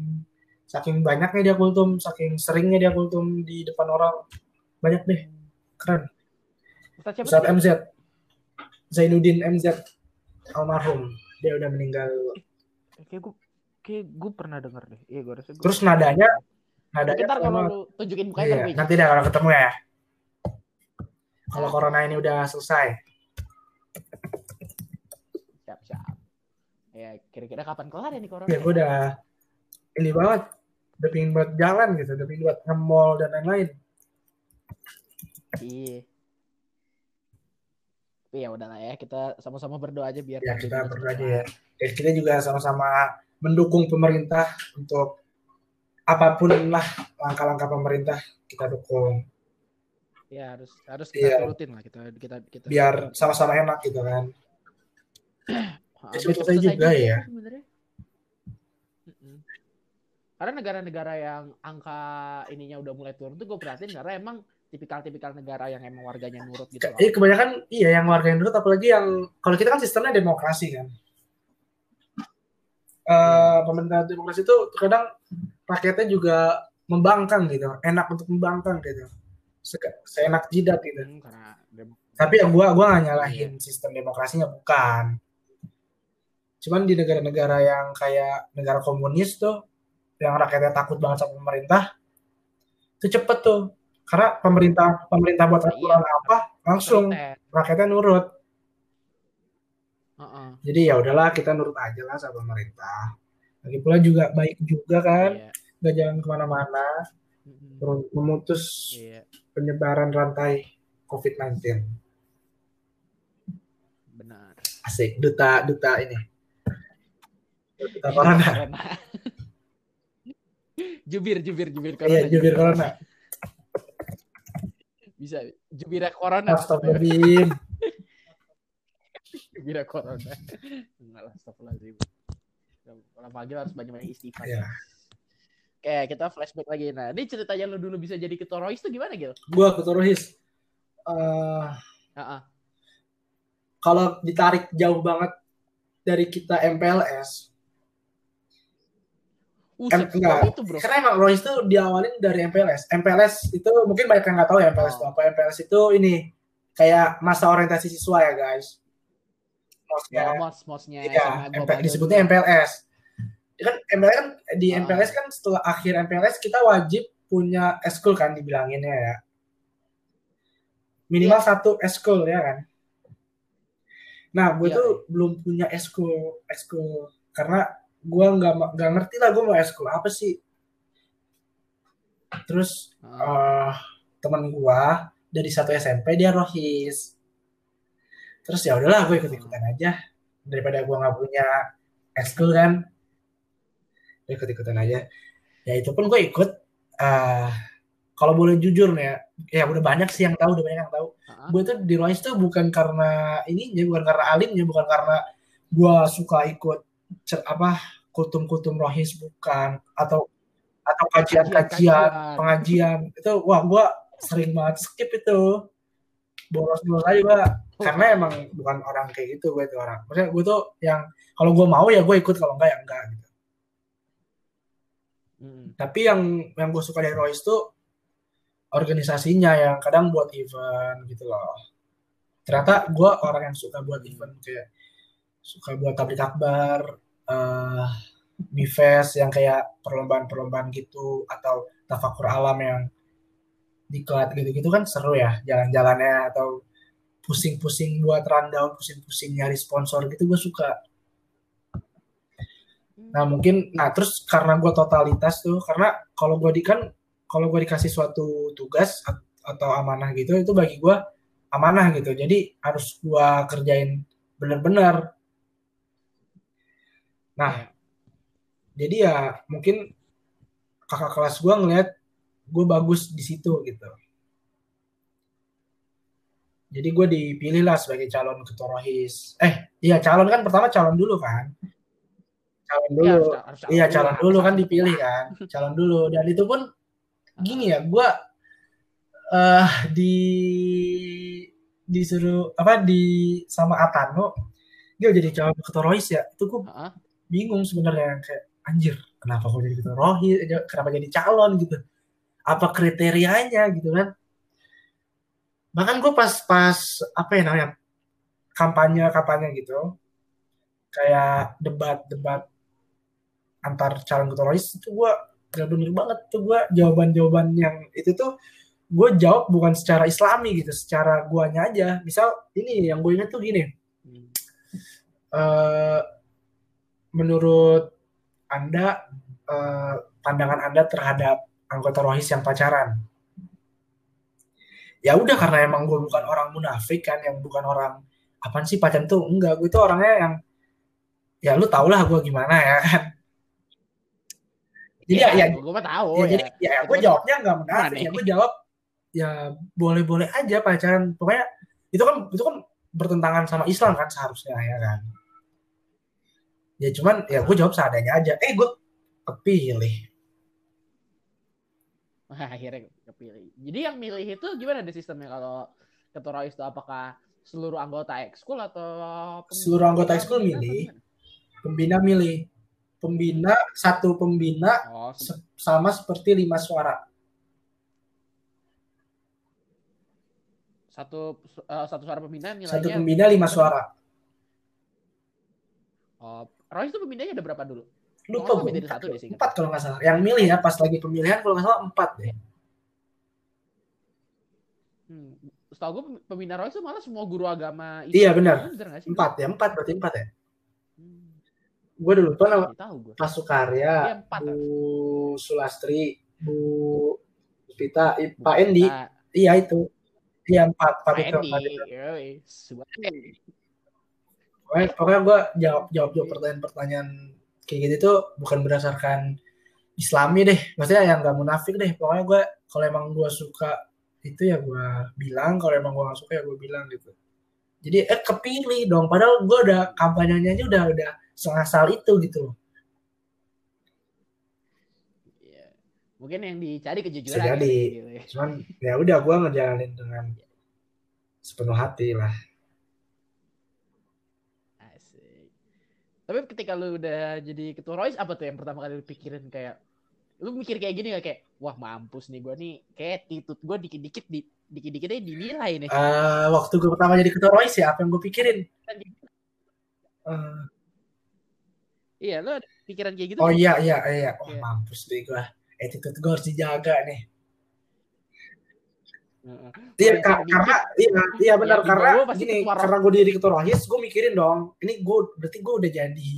saking banyaknya dia kultum saking seringnya dia kultum di depan orang banyak deh keren Ustaz siapa? Ustadz tadi? MZ Zainuddin MZ almarhum dia udah meninggal Kayak gue kayak gue pernah denger deh. Iya, gue rasa. gua- terus nadanya nadanya Ntar kalau lu tunjukin mukanya iya, nanti dah kalau ketemu ya kalau corona ini udah selesai siap siap. Ya, kira-kira kapan kelar ya nih corona? ya gue udah ini banget udah pingin buat jalan gitu udah pingin buat nge-mall dan lain-lain Iya. Tapi ya udahlah ya, kita sama-sama berdoa aja biar ya kita berdoa aja ya dan kita juga sama-sama mendukung pemerintah untuk apa pun lah langkah-langkah pemerintah kita dukung Ya harus harus kita Iya. turutin lah kita kita kita. biar sama-sama enak gitu kan <clears throat> Hampir selesai juga ya. Karena negara-negara yang angka ininya udah mulai turun tuh gue perhatiin karena emang tipikal-tipikal negara yang emang warganya nurut gitu. eh kebanyakan iya yang warga yang nurut apalagi yang kalau kita kan sistemnya demokrasi kan. Eh pemerintahan demokrasi itu kadang rakyatnya juga membangkang gitu enak untuk membangkang gitu. Se- seenak jidat gitu. Hmm, karena tapi ya gua gua nggak nyalahin sistem demokrasinya bukan. Cuman di negara-negara yang kayak negara komunis tuh yang rakyatnya takut banget sama pemerintah itu cepet tuh karena pemerintah pemerintah buat Iya. aturan apa langsung rakyatnya nurut. Heeh, jadi ya udahlah kita nurut aja lah sama pemerintah. Lagi pula juga baik juga kan iya. nggak jalan ke mana-mana. Terus memutus Iya, penyebaran rantai COVID-19 benar. asik duta duta ini. Duta corona. <laughs> Corona. jubir, jubir, jubir corona. iya jubir. corona Bisa. Jubirnya corona. Astagfirullahaladzim <laughs> Jubirnya corona. Enggak lah, astagfirullahaladzim. Kalau pagi harus banyak-banyak istighfar. Iya. Oke, kita flashback lagi. Nah, ini ceritanya lu dulu bisa jadi ketua Rois tuh gimana, Gil? gua keturuhis Eh Heeh. kalau ditarik jauh banget dari kita MPLS Uset, Em- enggak. itu, Bro. karena emang Royce itu diawalin dari MPLS MPLS itu mungkin banyak yang nggak tahu ya MPLS itu Oh. apa MPLS itu ini kayak masa orientasi siswa ya guys Ya, Mosnya mos, mosnya Iya, MP disebutnya MPLS. kan MPLS kan di Ah. MPLS kan setelah akhir MPLS kita wajib punya eskul kan dibilanginnya ya. Minimal satu eskul ya kan. Nah, gue Iya, tuh belum punya eskul eskul karena gue nggak nggak ngerti lah gue mau eskul apa sih. Terus Ah. eh teman gue dari satu SMP dia rohis. Terus ya udahlah gue ikut ikutan aja daripada gue nggak punya eskul kan. Gue ikut ikutan aja. Ya itu pun gue ikut. eh kalau boleh jujur nih ya, ya udah banyak sih yang tahu, udah banyak yang tahu. Ah. Gue tuh di rohis tuh bukan karena ininya, bukan karena alimnya, bukan karena gue suka ikut apa kutum-kutum rohis bukan atau atau kajian-kajian pengajian. Itu wah gue sering banget skip itu. Bolos-bolos aja gue karena emang bukan orang kayak gitu gue tuh orang. Maksudnya gue tuh yang kalau gue mau ya gue ikut kalau enggak ya enggak gitu. Mm. tapi yang yang gue suka dari Royce tuh organisasinya yang kadang buat event gitu loh. Ternyata gue orang yang suka buat event kayak suka buat tablik akbar eh Bifes yang kayak perlombaan-perlombaan gitu atau tafakur alam yang diklat gitu-gitu kan seru ya jalan-jalannya atau pusing-pusing buat rundown pusing-pusing nyari sponsor gitu gue suka Nah mungkin, nah terus karena gue totalitas tuh, karena kalau gue di kan, kalau gue dikasih suatu tugas at- atau amanah gitu, itu bagi gue amanah gitu. Jadi harus gue kerjain bener-bener. Nah, Iya. jadi ya mungkin kakak kelas gue ngeliat gue bagus di situ gitu. Jadi gue dipilih lah sebagai calon ketua rohis. Eh, iya calon kan pertama calon dulu kan. Calon Iya, dulu. harus- harus Iya dulu calon dulu masa kan dipilih kan, calon dulu dan itu pun gini ya, gue eh di disuruh apa di sama Atano dia jadi calon ketua rohis ya, itu gue. Bingung sebenarnya kayak anjir kenapa gue jadi ketua rohis, kenapa jadi calon? Gitu, apa kriterianya? Gitu kan? Bahkan gue pas pas apa ya namanya kampanye kampanye gitu, kayak debat debat antar calon ketua rohis itu gue gak bener banget tuh. Gue jawaban-jawaban yang itu tuh gue jawab bukan secara islami gitu secara guanya aja. Misal ini yang gue ingat tuh gini. Hmm. eh, menurut anda eh, pandangan anda terhadap anggota rohis yang pacaran? Ya udah karena emang gue bukan orang munafik kan yang bukan orang apaan sih pacaran tuh? Enggak gue tuh orangnya yang ya lu tau lah gue gimana ya. Kan jadi ya, ya, gue mah tahu ya, ya. jadi ya, Itu gue kan jawabnya nggak munafik aneh. ya gue jawab ya boleh-boleh aja pacaran. Pokoknya itu kan itu kan bertentangan sama Islam kan seharusnya ya kan ya cuman ya gue jawab seadanya aja. Eh gue kepilih. Wah, akhirnya kepilih. Jadi yang milih itu gimana deh sistemnya? Kalau ketua itu apakah seluruh anggota ekskul atau Seluruh anggota ekskul milih. pembina milih. Pembina satu pembina Oh, se- sama seperti lima suara. Satu eh, satu suara pembina nilainya satu pembina lima suara. Oh, rohis itu pembinanya ada berapa dulu? lupa gue dari satu deh sih. empat kalau nggak salah yang milih ya pas lagi pemilihan kalau nggak salah empat deh Hmm. Setahu gue pembina rohis itu malah semua guru agama Iya, benar. sih? empat ya empat berarti empat ya Hmm. gue udah lupa nama gue. Pak Sukarya Iya, empat. Bu Sulastri Bu Pita Pak Endi iya itu iya empat empat Pak Endi. empat itu. Yoi, sebuah- pokoknya, pokoknya gue jawab jawab jawab pertanyaan-pertanyaan kayak gitu tuh bukan berdasarkan Islami deh maksudnya yang gak munafik deh pokoknya gue kalau emang gue suka itu ya gue bilang kalau emang gue gak suka ya gue bilang gitu jadi eh kepilih dong padahal gue udah kampanyenya aja udah udah sengasal itu gitu loh Iya. Mungkin yang dicari kejujuran. Jadi. gitu ya. cuman ya udah gue ngejalanin dengan sepenuh hati lah Asik. Tapi ketika lu udah jadi ketua Royce apa tuh yang pertama kali lu pikirin kayak lu mikir kayak gini gak kayak wah mampus nih gue nih kayak titut gue dikit-dikit di dikit-dikit aja dinilai nih. Eh, waktu gue pertama jadi ketua Royce ya apa yang gue pikirin Eh, Iya, lo ada pikiran kayak gitu? Oh iya, iya, iya. Wah, yeah. mampus deh gue. Attitude gue harus dijaga nih. Iya, uh, karena iya, iya benar ya, karena gini, karena gue jadi ketua rohis, gue mikirin dong, ini gue berarti gue udah jadi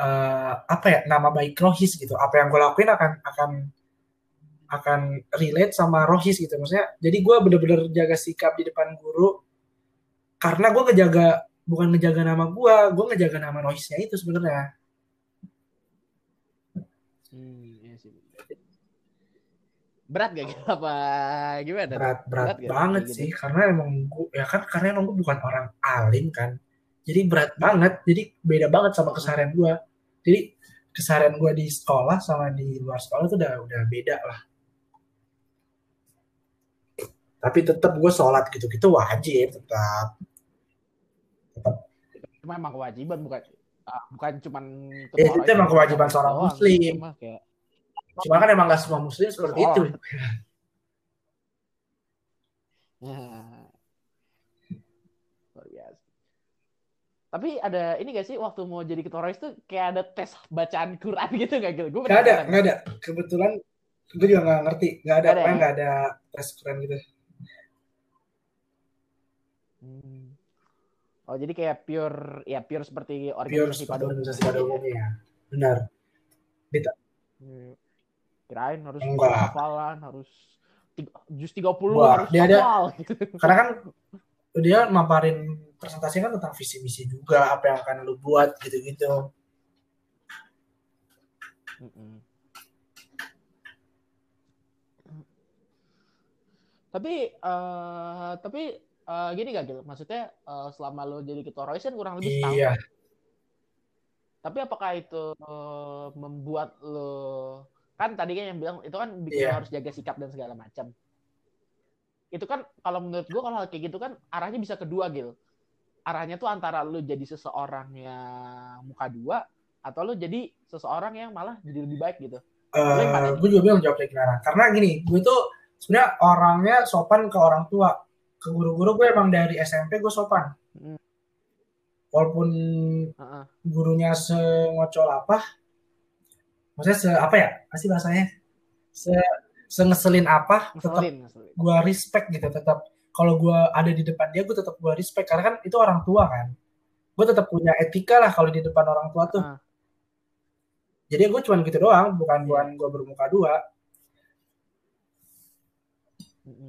uh, apa ya nama baik rohis gitu. Apa yang gue lakuin akan akan akan relate sama rohis gitu. Maksudnya, jadi gue bener-bener jaga sikap di depan guru karena gue ngejaga bukan ngejaga nama gue, gue ngejaga nama rohisnya itu sebenarnya. Hmm, iya. Berat gak gitu apa gimana? Berat, berat, berat banget gak, sih, gitu? karena emang gue ya kan karena emang gue bukan orang alim kan, jadi berat banget, jadi beda banget sama keseharian gue. Jadi keseharian gue di sekolah sama di luar sekolah tuh udah udah beda lah. Tapi tetap gue sholat gitu-gitu wajib tetap cuma emang kewajiban bukan uh, bukan cuman ya, itu emang kewajiban seorang muslim kayak, cuma kan emang gak semua muslim seperti itu Tapi ada ini gak sih waktu mau jadi ketua tuh kayak ada tes bacaan Quran gitu gak gitu? Gak ada, gak ada. Kebetulan gue juga gak ngerti. Gak ada, gak ada, ya? gak ada tes Quran gitu. Hmm. Oh jadi kayak pure ya pure seperti organisasi pure pada organisasi pada umumnya. Ya. Benar. Kita. Hmm. Kirain harus Enggak. hafalan, harus jus 30 Wah, harus dia hafal. Ada, <laughs> karena kan dia maparin presentasi kan tentang visi misi juga apa yang akan lu buat gitu-gitu. Tapi uh, tapi uh, gini gak Gil? Maksudnya uh, selama lo jadi ketua Royce kan kurang lebih setahun. Iya. Tapi apakah itu uh, membuat lo kan tadi kan yang bilang itu kan bikin yeah. harus jaga sikap dan segala macam. Itu kan kalau menurut gua kalau kayak gitu kan arahnya bisa kedua Gil. Arahnya tuh antara lo jadi seseorang yang muka dua atau lo jadi seseorang yang malah jadi lebih baik gitu. Uh, gue juga bilang jawab kayak Karena gini, gue tuh sebenarnya orangnya sopan ke orang tua ke guru-guru gue emang dari SMP gue sopan hmm. walaupun uh-uh. gurunya sengocol apa maksudnya se apa ya? Pasti bahasanya? Se sengeselin apa tetap gue respect gitu tetap kalau gue ada di depan dia gue tetap gue respect. Karena kan itu orang tua kan. Gue tetap punya etika lah kalau di depan orang tua tuh. Uh. jadi gue cuma gitu doang bukan yeah. bukan gue bermuka dua.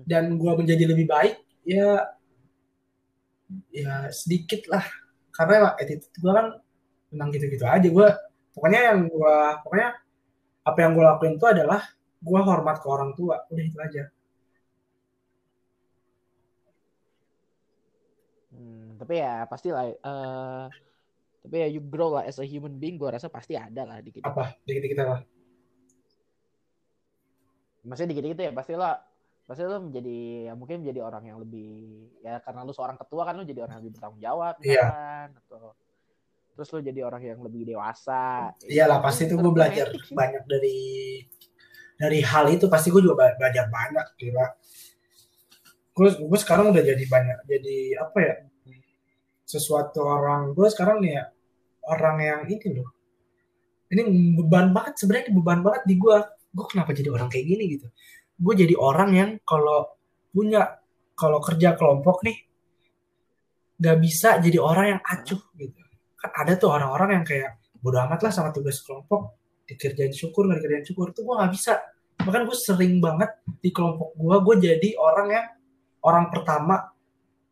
Dan gue menjadi lebih baik ya ya sedikit lah. Karena attitude gue kan memang gitu-gitu aja. Gue pokoknya yang gue pokoknya apa yang gue lakuin itu adalah gue hormat ke orang tua. Udah itu aja. Hmm, tapi ya pasti lah uh, tapi ya you grow lah as a human being gue rasa pasti ada lah dikit apa? Dikit-dikit apa? Maksudnya dikit-dikit ya pasti lah pasti lo menjadi ya mungkin menjadi orang yang lebih ya karena lu seorang ketua kan lu jadi orang yang lebih bertanggung jawab iya. kan? Atau terus lu jadi orang yang lebih dewasa. Iyalah pasti itu gue belajar banyak dari dari hal itu. Pasti gue juga belajar banyak kira gue gue sekarang udah jadi banyak jadi apa ya sesuatu orang. Gue sekarang nih ya orang yang ini loh. Ini beban banget sebenarnya beban banget di gue gue kenapa jadi orang kayak gini gitu? Gue jadi orang yang kalau punya kalau kerja kelompok nih nggak bisa jadi orang yang acuh gitu kan ada tuh orang-orang yang kayak bodo amat lah sama tugas kelompok dikerjain syukur nggak dikerjain syukur. Tuh gue nggak bisa. Bahkan gue sering banget di kelompok gue gue jadi orang yang orang pertama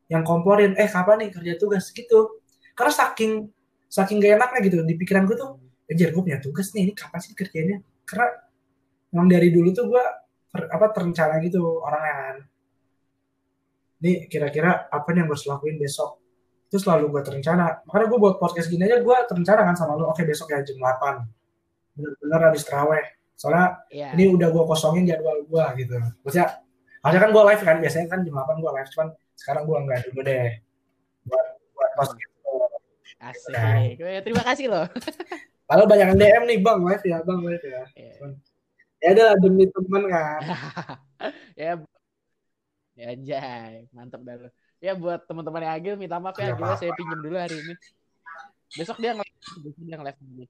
yang komporin eh kapan nih kerja tugas? Gitu. Karena saking saking gak enaknya gitu di pikiran gue tuh anjir gue punya tugas nih ini kapan sih kerjanya karena memang dari dulu tuh gue ter, apa terencana gitu orangnya kan. Ini kira-kira apa nih yang gue lakuin besok itu selalu gue terencana. Makanya gue buat podcast gini aja gue terencana kan sama lu. Oke besok ya jam 8 bener-bener habis teraweh soalnya yeah. ini udah gue kosongin jadwal gue gitu. Maksudnya harusnya kan gue live kan. Biasanya kan jam 8 gue live cuman sekarang gue enggak dulu deh. Buat buat podcast Asik. Nah. Terima kasih loh. <laughs> Kalau banyak yang DM nih bang live ya bang live ya. Yeah ya udah demi teman kan. <laughs> Ya. Ya anjay. Mantep dah lo ya buat teman-teman yang Agil minta maaf ya Agil saya pinjam dulu hari ini besok dia nge besok dia nge-live lagi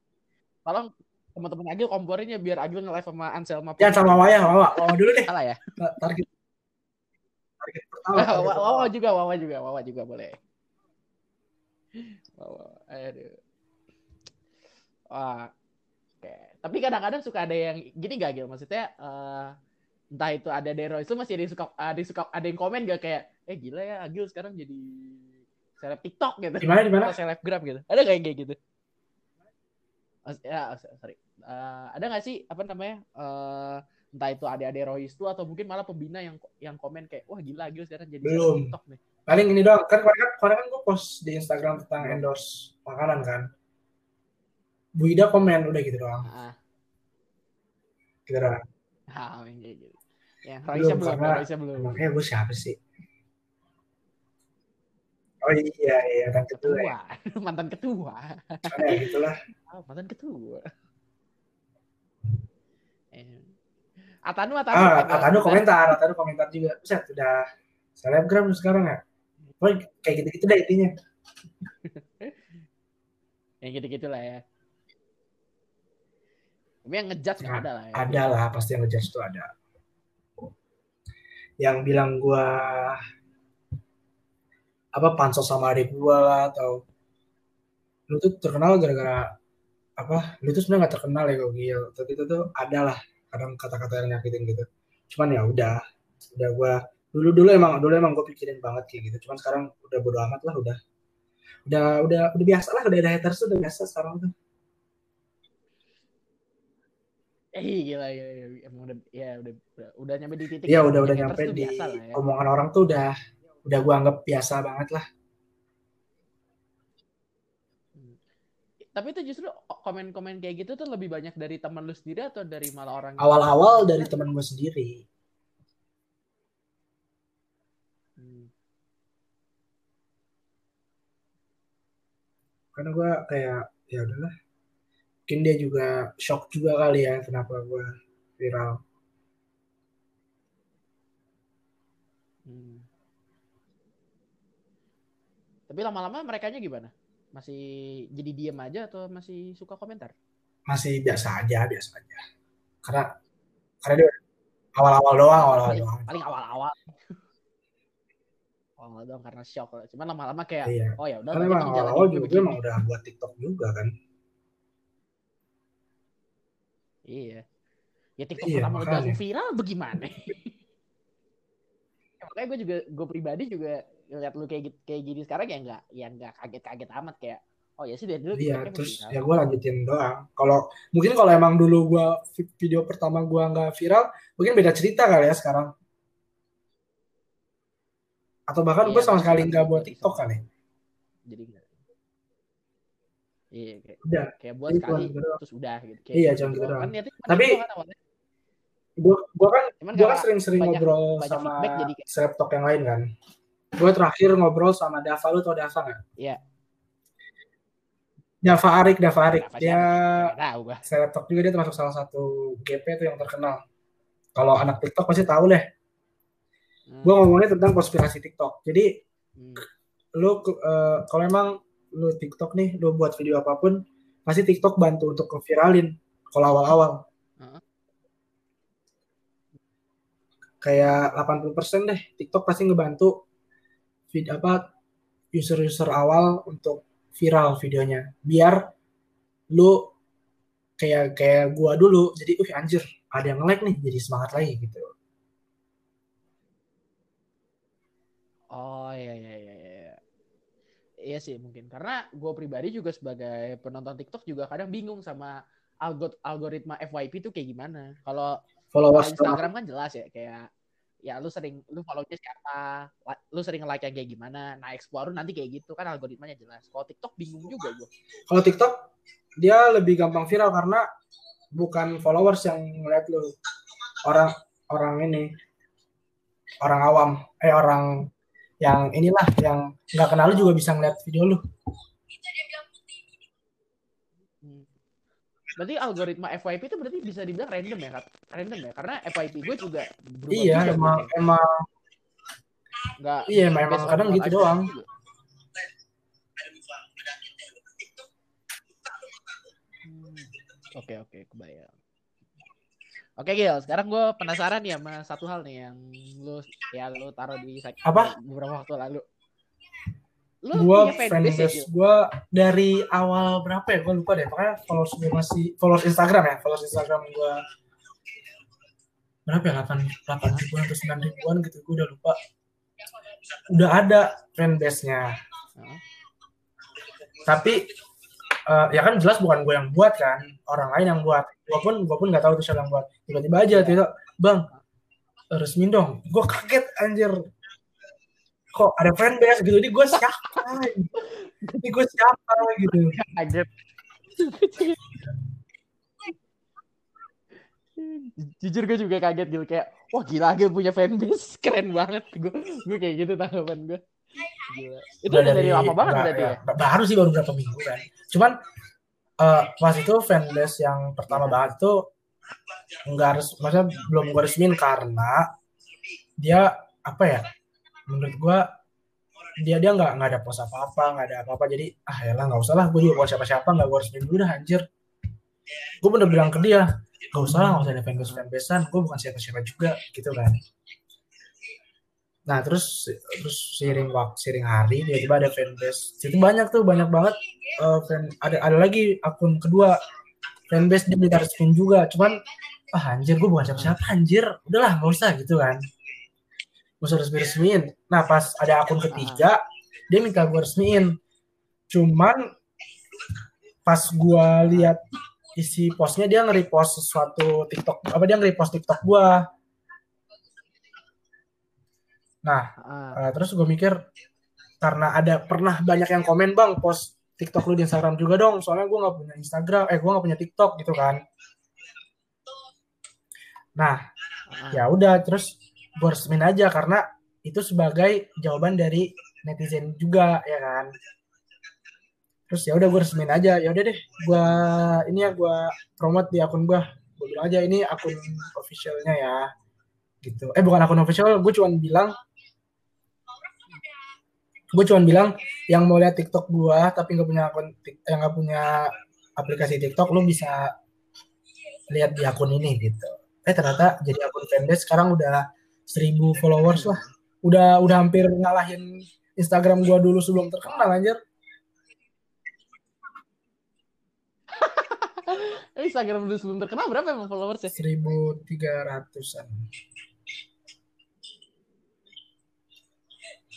tolong teman-teman Agil komporinnya biar Agil nge-live sama Anselma Ya sama Wawa ya, Wawa. Wawa dulu deh. salah ya Target. Target pertama. Wawa, juga Wawa juga Wawa juga boleh Wawa aduh Wah, oke. Tapi kadang-kadang suka ada yang gini gak Gil? Maksudnya eh, entah itu ada Dero itu masih ada yang suka ada yang suka ada yang komen gak kayak eh gila ya Agil sekarang jadi seleb TikTok gitu. Gimana gimana? Atau selebgram gitu. Ada gak yang kayak gitu? Mas- Ya, sorry. Eh, ada gak sih apa namanya? eh, entah itu ada Royce itu atau mungkin malah pembina yang yang komen kayak wah gila Agil sekarang jadi Belum. TikTok nih. Paling ini doang. Kan kemarin kan, kemarin kan gue post di Instagram tentang endorse makanan kan. Bu Ida komen udah gitu doang. Ah, Gitu doang. ah, yang kayak gitu. Belum, Royce belum, karena- Royce belum. Emangnya gue siapa sih? Oh iya iya kedua ya. Ketua, mantan ketua. Soalnya ya <laughs> gitulah. Ah, mantan ketua. Eh. Atanu, Atanu. Ah, Atanu ada- komentar, Atanu komentar juga. Buset, udah selebgram sekarang ya. Pokoknya kayak gitu-gitu deh intinya. <laughs> Yang gitu-gitu lah ya. Tapi yang ngejudge Nah, ada lah ya. Ada lah, pasti yang ngejudge tuh ada. Yang bilang gua apa pansos sama adik gua lah atau lu tuh terkenal gara-gara apa lu tuh sebenarnya nggak terkenal ya kok Gil tapi itu tuh ada lah kadang kata-kata yang nyakitin gitu cuman ya udah udah gua dulu dulu emang dulu emang gue pikirin banget kayak gitu cuman sekarang udah bodo amat lah udah udah udah udah biasa lah udah ada haters tuh udah biasa sekarang tuh Eh gila, gila, gila. Emang udah, ya udah, udah, udah nyampe di titik. Yang udah udah nyampe di biasa lah ya. omongan orang tuh udah udah gua anggap biasa banget lah Tapi itu justru komen-komen kayak gitu tuh lebih banyak dari teman lu sendiri atau dari malah orang yang- awal-awal dari teman gue sendiri Hmm. karena gue kayak ya udahlah mungkin dia juga shock juga kali ya kenapa gue viral Hmm. Tapi lama-lama mereka gimana? Masih jadi diem aja atau masih suka komentar? masih biasa aja biasa aja karena karena dia awal-awal doang awal-awal paling, doang paling awal-awal. <laughs> Awal doang karena shock. Cuman lama-lama kayak iya oh ya udah karena emang awal-awal hidup juga begini. emang udah buat TikTok juga kan Iya. Ya TikTok Iya, pertama udah viral bagaimana? <laughs> Ya, makanya gue juga gue pribadi juga ngeliat lu kayak gitu, kayak gini sekarang ya nggak ya nggak kaget-kaget amat kayak oh ya sih dari dulu iya terus ya gue lanjutin doang kalau mungkin kalau emang dulu gue video pertama gue nggak viral mungkin beda cerita kali ya sekarang atau bahkan gue Iya, sama bisa sekali nggak buat TikTok kali Jadi. Iya kayak udah kayak buat sekali gitu doang. terus udah gitu. Kayak Iya, gitu cuman gitu doang. doang. Kan Tapi- gitu kan awalnya. gue gue kan gue kan sering-sering ngobrol banyak sama selebtok yang lain kan gue terakhir ngobrol sama Dava. Lu tau Dava nggak? Iya. Dava Arik Dava Arik. Kenapa dia selebtok juga dia termasuk salah satu GP tuh yang terkenal. Kalau anak TikTok pasti tahu deh. Hmm. gue ngomongnya tentang konspirasi TikTok. Jadi Hmm. lu eh, kalau emang lu TikTok nih lu buat video apa pun pasti TikTok bantu untuk ngeviralin kalau awal-awal. Heeh. kayak 80% deh TikTok pasti ngebantu vid apa user-user awal untuk viral videonya biar lu kayak kayak gua dulu jadi uh anjir ada yang like nih jadi semangat lagi gitu Oh iya iya iya iya. Iya sih mungkin karena gue pribadi juga sebagai penonton TikTok juga kadang bingung sama algoritma FYP itu kayak gimana. Kalau followers. Instagram kan jelas ya kayak ya lu sering lu follow-nya siapa, lu sering like yang kayak gimana. Nah, explore nanti kayak gitu kan algoritmanya jelas. Kalau TikTok bingung juga gue. kalau TikTok dia lebih gampang viral karena bukan followers yang ngeliat lu orang orang ini orang awam eh orang yang inilah yang nggak kenal lu juga bisa ngeliat video lu Berarti algoritma FYP itu berarti bisa dibilang random ya, Kak? Random ya? Karena FYP gue iya, juga berubah Iya, juga, emang kan? emang Nggak, Iya, memang kadang gitu doang. Hmm. Oke oke kebayang. Oke Gil, sekarang gue penasaran ya sama satu hal nih yang lu ya lu taruh di apa beberapa waktu lalu. Lu gua fanbase ya, gue dari awal berapa ya? Gue lupa deh. Pokoknya followers gue masih followers Instagram ya, followers Instagram gue berapa ya? 8 8 ribuan atau 9 ribuan gitu. Gue udah lupa. Udah ada fanbase-nya. Huh? Tapi uh, ya kan jelas bukan gue yang buat kan orang lain yang buat gue pun gue pun nggak tahu itu siapa yang buat tiba-tiba aja tidak bang resmi dong gue kaget anjir kok ada fanbase gitu. Ini gue siapa? Ini gue siapa gitu. Kaget jujur gue juga kaget gitu kayak wah gila gue punya fanbase. Keren banget. Gue gue kayak gitu tanggapan gue Gila. Itu udah dari, dari lama banget berarti ya, ya? Baru sih baru berapa minggu kan. Cuman uh, pas itu fanbase yang pertama banget itu nggak harus maksudnya belum gue resmin karena dia apa ya menurut gue dia dia nggak nggak ada pos apa apa nggak ada apa apa jadi ah ya lah nggak usah lah gue juga buat siapa siapa nggak gue resmin dulu dah anjir gue bener bilang ke dia nggak usah lah nggak usah ada fanbase fanbasean gue bukan siapa siapa juga gitu kan Nah terus terus seiring waktu seiring hari tiba-tiba ada fanbase. Itu banyak tuh banyak banget uh, fan ada ada lagi akun kedua fanbase dia minta resmin juga. Cuman ah anjir gue bukan siapa-siapa anjir. Udahlah nggak usah gitu kan. Usah resmi resmiin. Nah pas ada akun ketiga dia minta gue resmiin. Cuman pas gue lihat isi postnya dia nge-repost sesuatu TikTok apa dia nge-repost TikTok gue Nah, uh. terus gue mikir karena ada pernah banyak yang komen bang post TikTok lu di Instagram juga dong, soalnya gue nggak punya Instagram, eh gue nggak punya TikTok gitu kan. Nah, uh. ya udah terus gue resmin aja karena itu sebagai jawaban dari netizen juga ya kan. Terus ya udah gue resmin aja, ya udah deh, gue ini ya gue promote di akun gue, gue bilang aja ini akun officialnya ya, gitu. Eh bukan akun official, gue cuma bilang gue cuma bilang yang mau lihat TikTok gue tapi nggak punya akun yang nggak punya aplikasi TikTok lu bisa lihat di akun ini gitu eh ternyata jadi akun fanbase sekarang udah seribu followers lah udah udah hampir ngalahin Instagram gue dulu sebelum terkenal anjir <laughs> Instagram dulu sebelum terkenal berapa emang followersnya? Seribu tiga ratusan.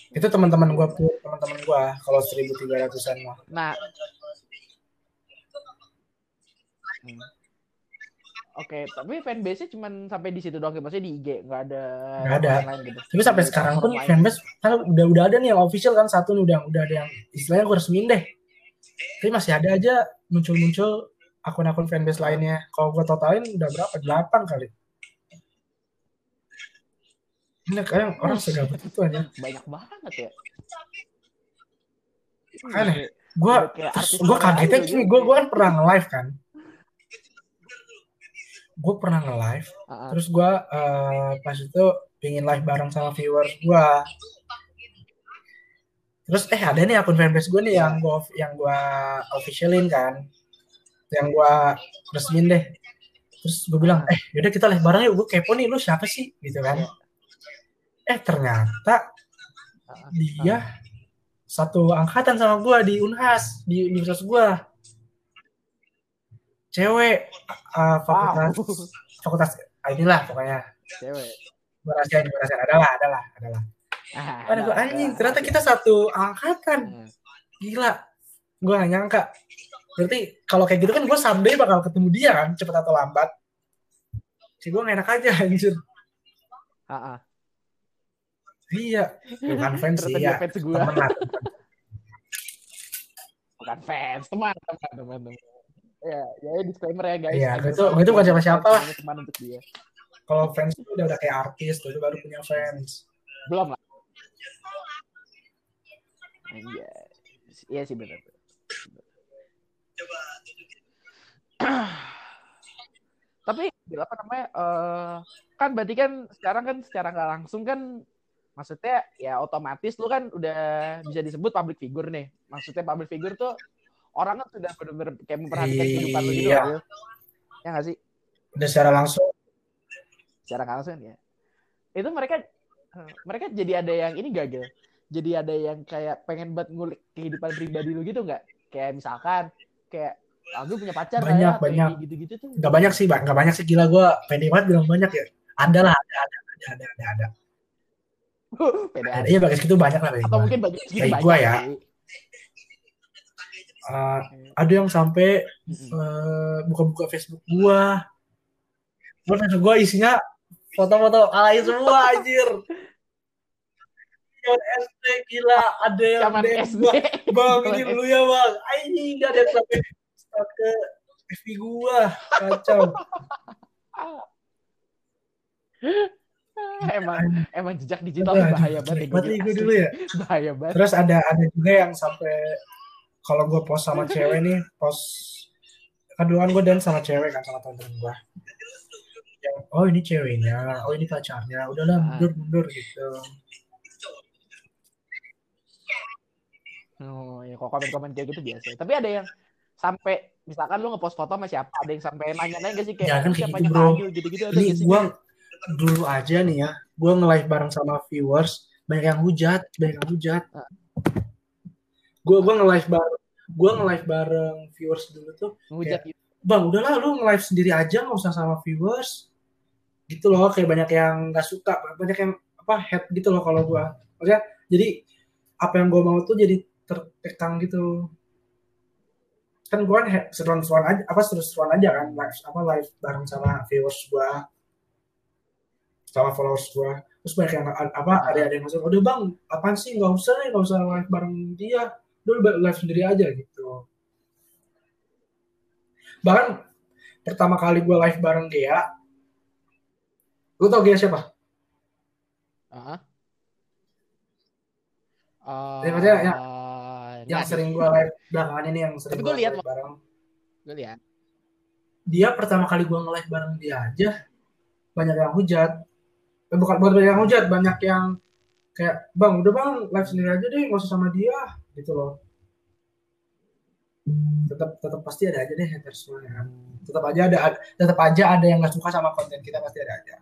itu teman-teman gue pun teman-teman gue kalau seribu tiga ratusan mah nah hmm. Oke, tapi fanbase-nya cuma sampai di situ doang, ya? maksudnya di IG nggak ada. Nggak ada. Lain gitu. Tapi sampai sekarang pun fanbase kan udah udah ada nih yang official kan satu nih udah udah ada yang istilahnya gue resmiin deh. Tapi masih ada aja muncul-muncul akun-akun fanbase lainnya. Kalau gue totalin udah berapa? Delapan kali. Ini kayak orang segabut itu aja. Banyak banget ya. Aneh. Gue gue kagetnya gini, gue gue kan pernah nge-live kan. Gue pernah nge-live, uh-huh. terus gue uh, pas itu pingin live bareng sama viewers gue. Terus eh ada nih akun fanbase gue nih yang gue yang gue officialin kan, yang gue resmin deh. Terus gue bilang, eh yaudah kita live bareng yuk, gue kepo nih, lu siapa sih? Gitu kan. Iya eh ternyata dia satu angkatan sama gue di Unhas di universitas gue cewek. Uh, fakultas. Wow. fakultas ah, inilah pokoknya. Cewek. Berasa ini berasa adalah adalah adalah ah, ada gue anjing ternyata kita satu angkatan. Hmm. gila. Gue gak nyangka. Berarti kalau kayak gitu kan gue someday bakal ketemu dia kan cepet atau lambat. Si gue enak aja anjir. Ah, Iya, bukan <laughs> fans sih ya. Fans. Teman <laughs> bukan fans, teman, teman, teman, teman. Ya, ya disclaimer ya guys. Iya, itu itu bukan siapa-siapa lah. Teman untuk dia. Kalau fans itu udah, udah kayak artis, tuh baru punya fans. Belum lah. Iya, iya sih benar. Tapi apa namanya? Uh, kan berarti kan sekarang kan secara nggak langsung kan maksudnya ya otomatis lu kan udah bisa disebut public figure nih. Maksudnya public figure tuh orang kan sudah benar-benar kayak memperhatikan kehidupan lu gitu. Iya. Ya nggak sih? Udah secara langsung. Secara langsung ya. Itu mereka mereka jadi ada yang ini gitu. Jadi ada yang kayak pengen buat ngulik kehidupan pribadi lu gitu nggak? Kayak misalkan kayak aku punya pacar banyak ya, banyak gitu-gitu tuh. Gak banyak sih, Bang. Gak banyak sih gila gue pede banget bilang banyak ya. Ada lah, ada, ada, ada, ada, ada. ada. <laughs> Pede Iya, bagus itu banyak lah. Atau mungkin banyak kayak gue ya. Uh, ada yang sampai uh, buka-buka Facebook gua. Terus Facebook gua isinya foto-foto alay semua <laughs> anjir. SD gila ada yang Zaman SD. Bang, ini dulu ya, Bang. Anjing enggak ada sampai ke FB gua. Kacau. <laughs> emang emang jejak digital bahaya banget ya, gue dulu ya. bahaya banget. Terus ada ada juga yang sampai kalau gue post sama cewek nih post kan dulu kan gue dan sama cewek kan sama temen gue oh ini ceweknya. Oh ini pacarnya. Udahlah mundur mundur gitu. Oh ya kok komen-komen kayak gitu biasa. Tapi ada yang sampai misalkan lu ngepost foto sama siapa ada yang sampai nanya-nanya gak sih? Kayak ya, kan siapa gitu, bro. gitu-gitu ada ini gue dulu aja nih ya gue nge-live bareng sama viewers banyak yang hujat banyak yang hujat gue gue nge-live bareng gue nge-live bareng viewers dulu tuh gitu. bang udahlah lu nge-live sendiri aja nggak usah sama viewers. Gitu loh kayak banyak yang nggak suka banyak yang apa head gitu loh kalau gue maksudnya jadi apa yang gue mau tuh jadi tertekan gitu. Kan gue kan seruan-seruan aja apa seru-seruan aja kan live apa live bareng sama viewers gue sama followers gue terus banyak yang apa ada ada yang masuk udah bang apaan sih? Nggak usah nih nggak usah live bareng dia dulu live sendiri aja gitu bahkan pertama kali gue live bareng dia lu tau dia siapa uh. Uh, ya, maksudnya ya, yang sering gue live belakangan ini yang sering gue lihat bareng. Gue lihat. Dia pertama kali gue nge-live bareng dia aja banyak yang hujat. Eh, bukan bukan banyak yang hujat, banyak yang kayak bang udah bang live sendiri aja deh nggak usah sama dia gitu loh. Tetap tetap pasti ada aja deh haters ya. Tetap aja ada tetap aja ada yang nggak suka sama konten kita pasti ada aja.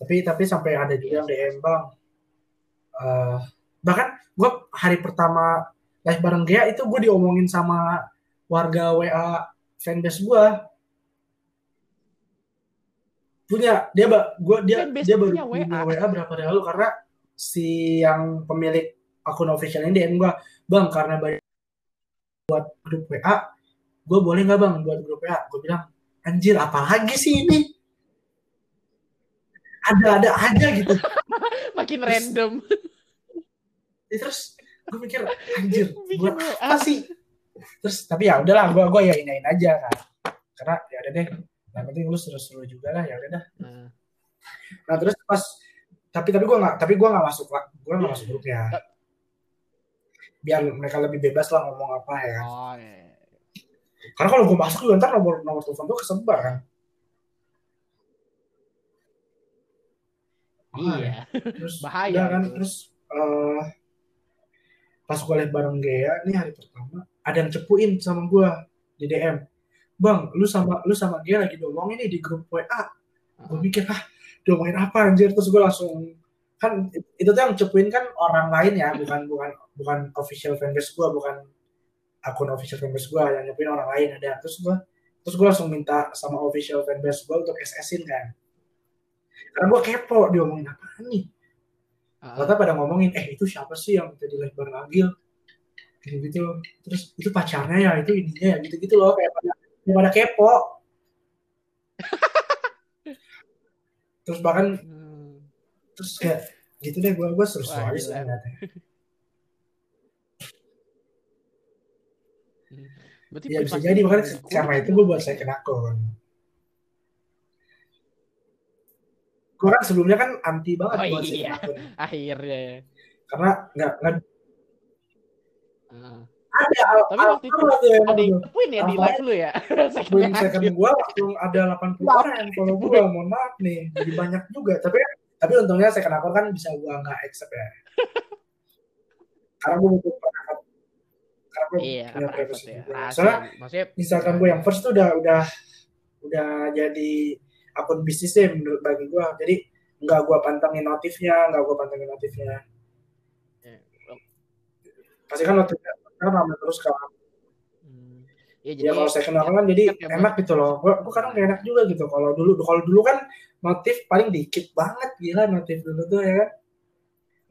Tapi tapi sampai ada juga yang DM bang. Uh, bahkan gue hari pertama live bareng Gea itu gue diomongin sama warga WA fanbase gue punya dia gue dia fanbase dia baru punya WA. WA berapa lalu karena si yang pemilik akun official ini DM gue bang karena banyak buat grup WA gue boleh nggak bang buat grup WA gue bilang anjir apalagi sih ini? Ada ada aja gitu. <laughs> Makin random. Ya, terus gue mikir anjir buat apa sih? Terus tapi ya udahlah gue gue ya inain aja kan. Karena ya udah deh yang penting lu seru-seru juga lah ya udah dah. Hmm. nah terus pas tapi tapi gue nggak tapi gue nggak masuk lah. Gue nggak masuk grupnya biar mereka lebih bebas lah ngomong apa ya oh, iya. iya. karena kalau gue masuk juga ntar nomor nomor telepon gue kesebar kan. Iya. Terus <laughs> bahaya. ya kan terus uh, pas gue live bareng Gea ini hari pertama ada yang cepuin sama gue di DM bang lu sama lu sama Gea lagi ngomong ini di grup WA gue mikir ah ngomongin apa anjir terus gue langsung kan itu tuh yang cepuin kan orang lain ya bukan bukan bukan official fanbase gue bukan akun official fanbase gue yang nyepuin orang lain ada terus gue terus gue langsung minta sama official fanbase gue untuk SS-in kan karena gue kepo diomongin apa nih Ternyata pada ngomongin, eh itu siapa sih yang tadi live bareng Agil? Gitu gitu. Terus itu pacarnya ya, itu ininya ya, gitu gitu loh kayak pada kayak pada kepo. <laughs> terus bahkan hmm. terus kayak gitu deh gue gue terus sih Berarti ya bisa jadi makanya karena itu gue buat saya kena kon. gue kan sebelumnya kan anti banget oh, buat iya. <laughs> akhirnya karena nggak nggak uh. Ada tapi waktu itu ada, yang poin ya di live lu ya? Sebelum second gue langsung ada 80 orang yang follow gue mohon maaf nih jadi banyak juga. Tapi tapi untungnya saya kenapa kan bisa gue nggak accept ya. Karena gue butuh perangkat karena gue iya, punya privacy ya. Rahasia. Soalnya Maksudnya Instagram gue yang first tuh udah udah udah jadi akun bisnis deh menurut bagi gue. Jadi nggak gue pantengin notifnya, nggak gue pantengin notifnya. ya, Pasti kan notifnya kan ramai terus kan. hmm, ya, Ya kalau saya kenal kan jadi ya, enak gitu loh. Gue gue kadang gak enak juga gitu. Kalau dulu kalau dulu kan notif paling dikit banget gila notif dulu tuh ya kan.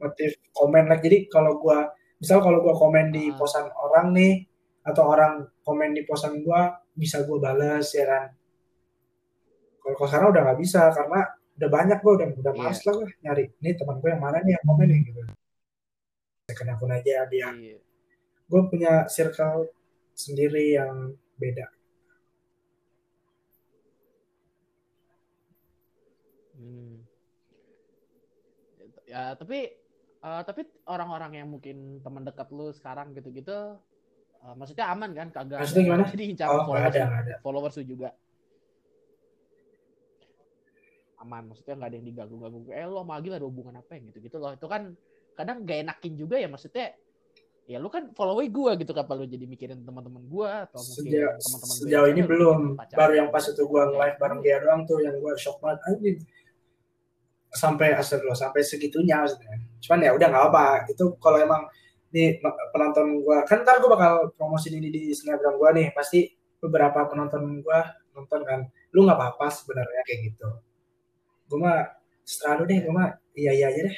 Notif komen like jadi kalau gue misal kalau gue komen di Ah. posan orang nih atau orang komen di posan gue bisa gue balas ya kan. Kalau sekarang udah nggak bisa karena udah banyak gue udah udah Iya. males lah gue nyari. Nih teman gue yang mana nih yang komen nih gitu. Second akun aja dia. iya. Gue punya circle sendiri yang beda. Hmm. Ya, tapi eh, tapi orang-orang yang mungkin teman dekat lu sekarang gitu-gitu eh, maksudnya aman kan kagak Maksudnya gimana? jadi Oh followers, ada ada. followers lu juga aman maksudnya nggak ada yang diganggu-ganggu eh lo sama Agil ada hubungan apa yang gitu-gitu loh itu kan kadang gak enakin juga ya maksudnya ya lu kan follow gue gitu kenapa lu jadi mikirin teman-teman gue atau mungkin Sejauh, teman-teman gue sejauh ini belum. pacar Baru yang pas itu gua live bareng dia doang tuh yang gua shock banget. Anjing. Sampai astagfirullah sampai segitunya maksudnya. Cuman ya udah nggak apa. Itu kalau emang nih penonton gua kan ntar gua bakal promosi ini di snapgram gua nih pasti beberapa penonton gua nonton kan lu nggak apa-apa sebenarnya kayak gitu gua mah selalu deh gua mah iya iya aja deh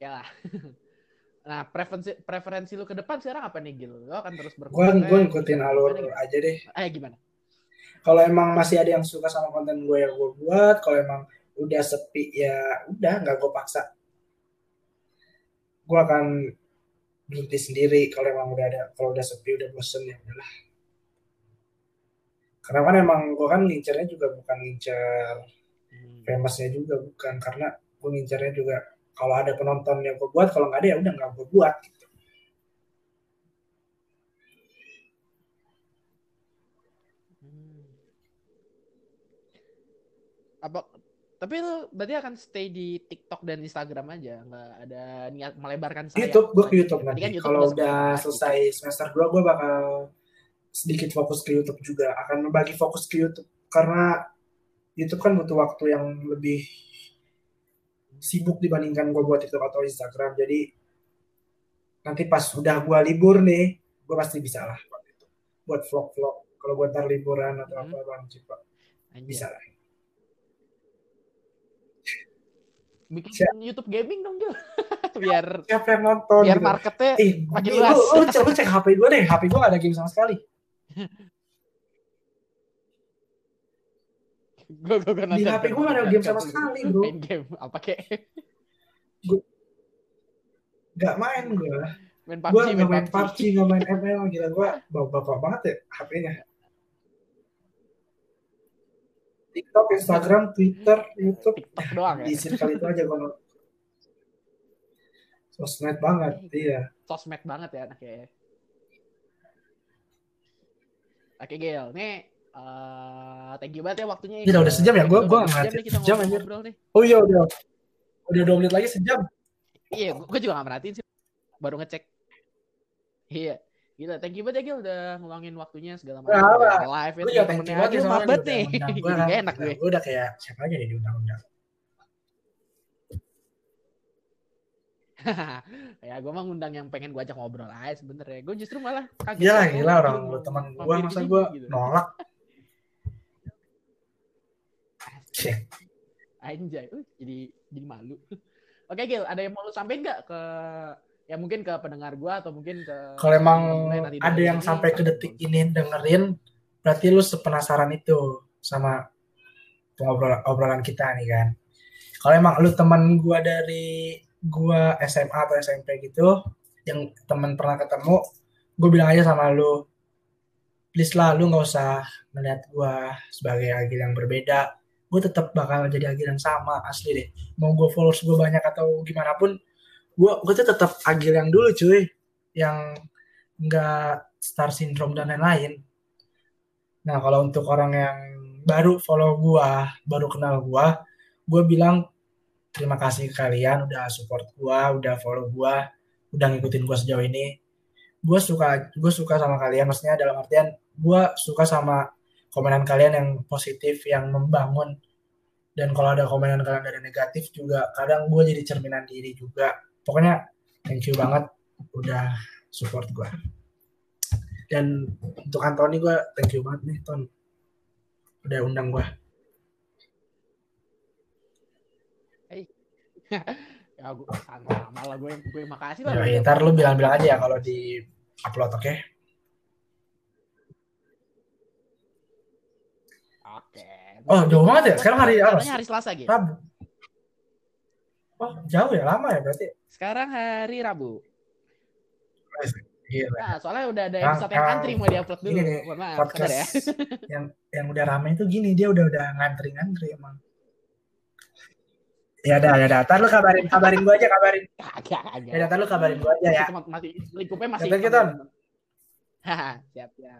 ya lah. <laughs> Nah, preferensi preferensi lu ke depan sekarang apa nih Gil? Lu akan terus gua berkonten? gua ngikutin alur aja deh? Eh gimana? kalau emang masih ada yang suka sama konten gue yang gue buat kalau emang udah sepi ya udah nggak gue paksa gue akan berhenti sendiri kalau emang udah ada kalau udah sepi udah bosen ya udahlah karena kan emang gue kan ngincernya juga bukan ngincer Hmm. famousnya juga bukan karena gue ngincernya juga kalau ada penonton yang gue buat kalau nggak ada ya udah nggak gue buat gitu. Hmm. Apa tapi lu berarti akan stay di TikTok dan Instagram aja, nggak ada niat melebarkan sayap. YouTube gue ke YouTube Tadi nanti kan kalau udah selesai semester 2 gue bakal sedikit fokus ke YouTube juga akan membagi fokus ke YouTube karena YouTube kan butuh waktu yang lebih sibuk dibandingkan gue buat TikTok atau Instagram jadi nanti pas udah gue libur nih gue pasti bisa lah buat itu buat vlog-vlog kalau gue ntar liburan atau Hmm. apa bang coba bisa lah Bikin Siap. YouTube gaming dong Gil. <laughs> biar siapa yang nonton biar gitu. marketnya eh makin lu, luas. lu, cek, lu cek HP gue deh HP gue gak ada game sama sekali <laughs> gue gue gue di HP gue gak ada game sama sekali bro. Main game apa kek? gak main gue Main gue PUBG, nggak main PUBG nggak main ML gila. Gue bapak banget ya HP-nya TikTok Instagram Twitter YouTube. TikTok doang di ya. circle itu aja gue sosmed banget iya. Sosmed banget ya anaknya. Oke Gil, nih eh thank you banget ya waktunya. Gila, udah sejam ya? Gua- gua Udah ngeliat sejam nih. oh iya udah udah dua menit lagi sejam Iya, gue juga gak merhatiin sih. Baru ngecek. Iya. Gila, thank you banget ya Gil udah ngeluangin waktunya segala macam. Nah? Live ya <laughs> gue temen ya thank temennya you banget ya soalnya banget nih. gue enak gue. gue udah kayak siapa aja nih diundang-undang <laughs> ya gue mah ngundang yang pengen gue ajak ngobrol aja sebenernya. Gue justru malah kaget. Oh, gila Gil orang lu teman gue masa gue gitu. nolak Cek. Anjay, uh, jadi jadi malu. <laughs> Oke Gil, ada yang mau lu sampein nggak ke ya mungkin ke pendengar gua atau mungkin ke Kalau emang nanti ada yang ini, sampai ke detik ini dengerin, berarti lu sepenasaran itu sama pengobrolan obrolan kita nih kan. Kalau emang lu teman gua dari gua SMA atau SMP gitu, yang teman pernah ketemu, gue bilang aja sama lu, please lah lu nggak usah melihat gua sebagai Agil yang berbeda. Gue tetap bakal jadi yang sama asli deh. Mau gue followers gue banyak atau gimana pun, gue gue tuh tetap Agil yang dulu cuy, yang nggak star syndrome dan lain-lain. Nah kalau untuk orang yang baru follow gua, baru kenal gua, gue bilang terima kasih kalian udah support gua, udah follow gua, udah ngikutin gua sejauh ini. Gua suka gua suka sama kalian maksudnya dalam artian gua suka sama komenan kalian yang positif, yang membangun. Dan kalau ada komenan kalian dari negatif juga kadang gua jadi cerminan diri juga. Pokoknya thank you banget udah support gua. Dan untuk Anthony gua thank you banget nih Ton. Udah undang gua. <laughs> ya gue sama lah gue gue makasih lah. Ya, ntar lu bilang-bilang aja ya kalau di upload oke. Okay? Oke. Oh, jauh banget ya? Sekarang hari apa? hari Selasa gitu. Rabu. Oh, jauh ya, lama ya berarti. Sekarang hari Rabu. Gila. Nah, soalnya udah ada episode yang antri mau diupload dulu. Nih, Mohon maaf, podcast ya. <laughs> yang yang udah rame itu gini, dia udah udah ngantri-ngantri emang. Ya udah, ya udah. Ntar lu kabarin, kabarin gua aja, kabarin. Kagak. Ya udah, ntar lu kabarin gua aja ya. Masih, lingkupnya masih. Ton. Haha, <laughs> siap ya.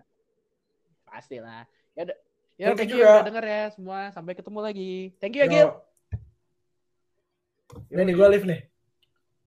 Pasti lah. Ya udah. Ya, Thank thank you you juga. udah denger ya semua. Sampai ketemu lagi. Thank you ya, Yo. Gil. Ini gua live nih.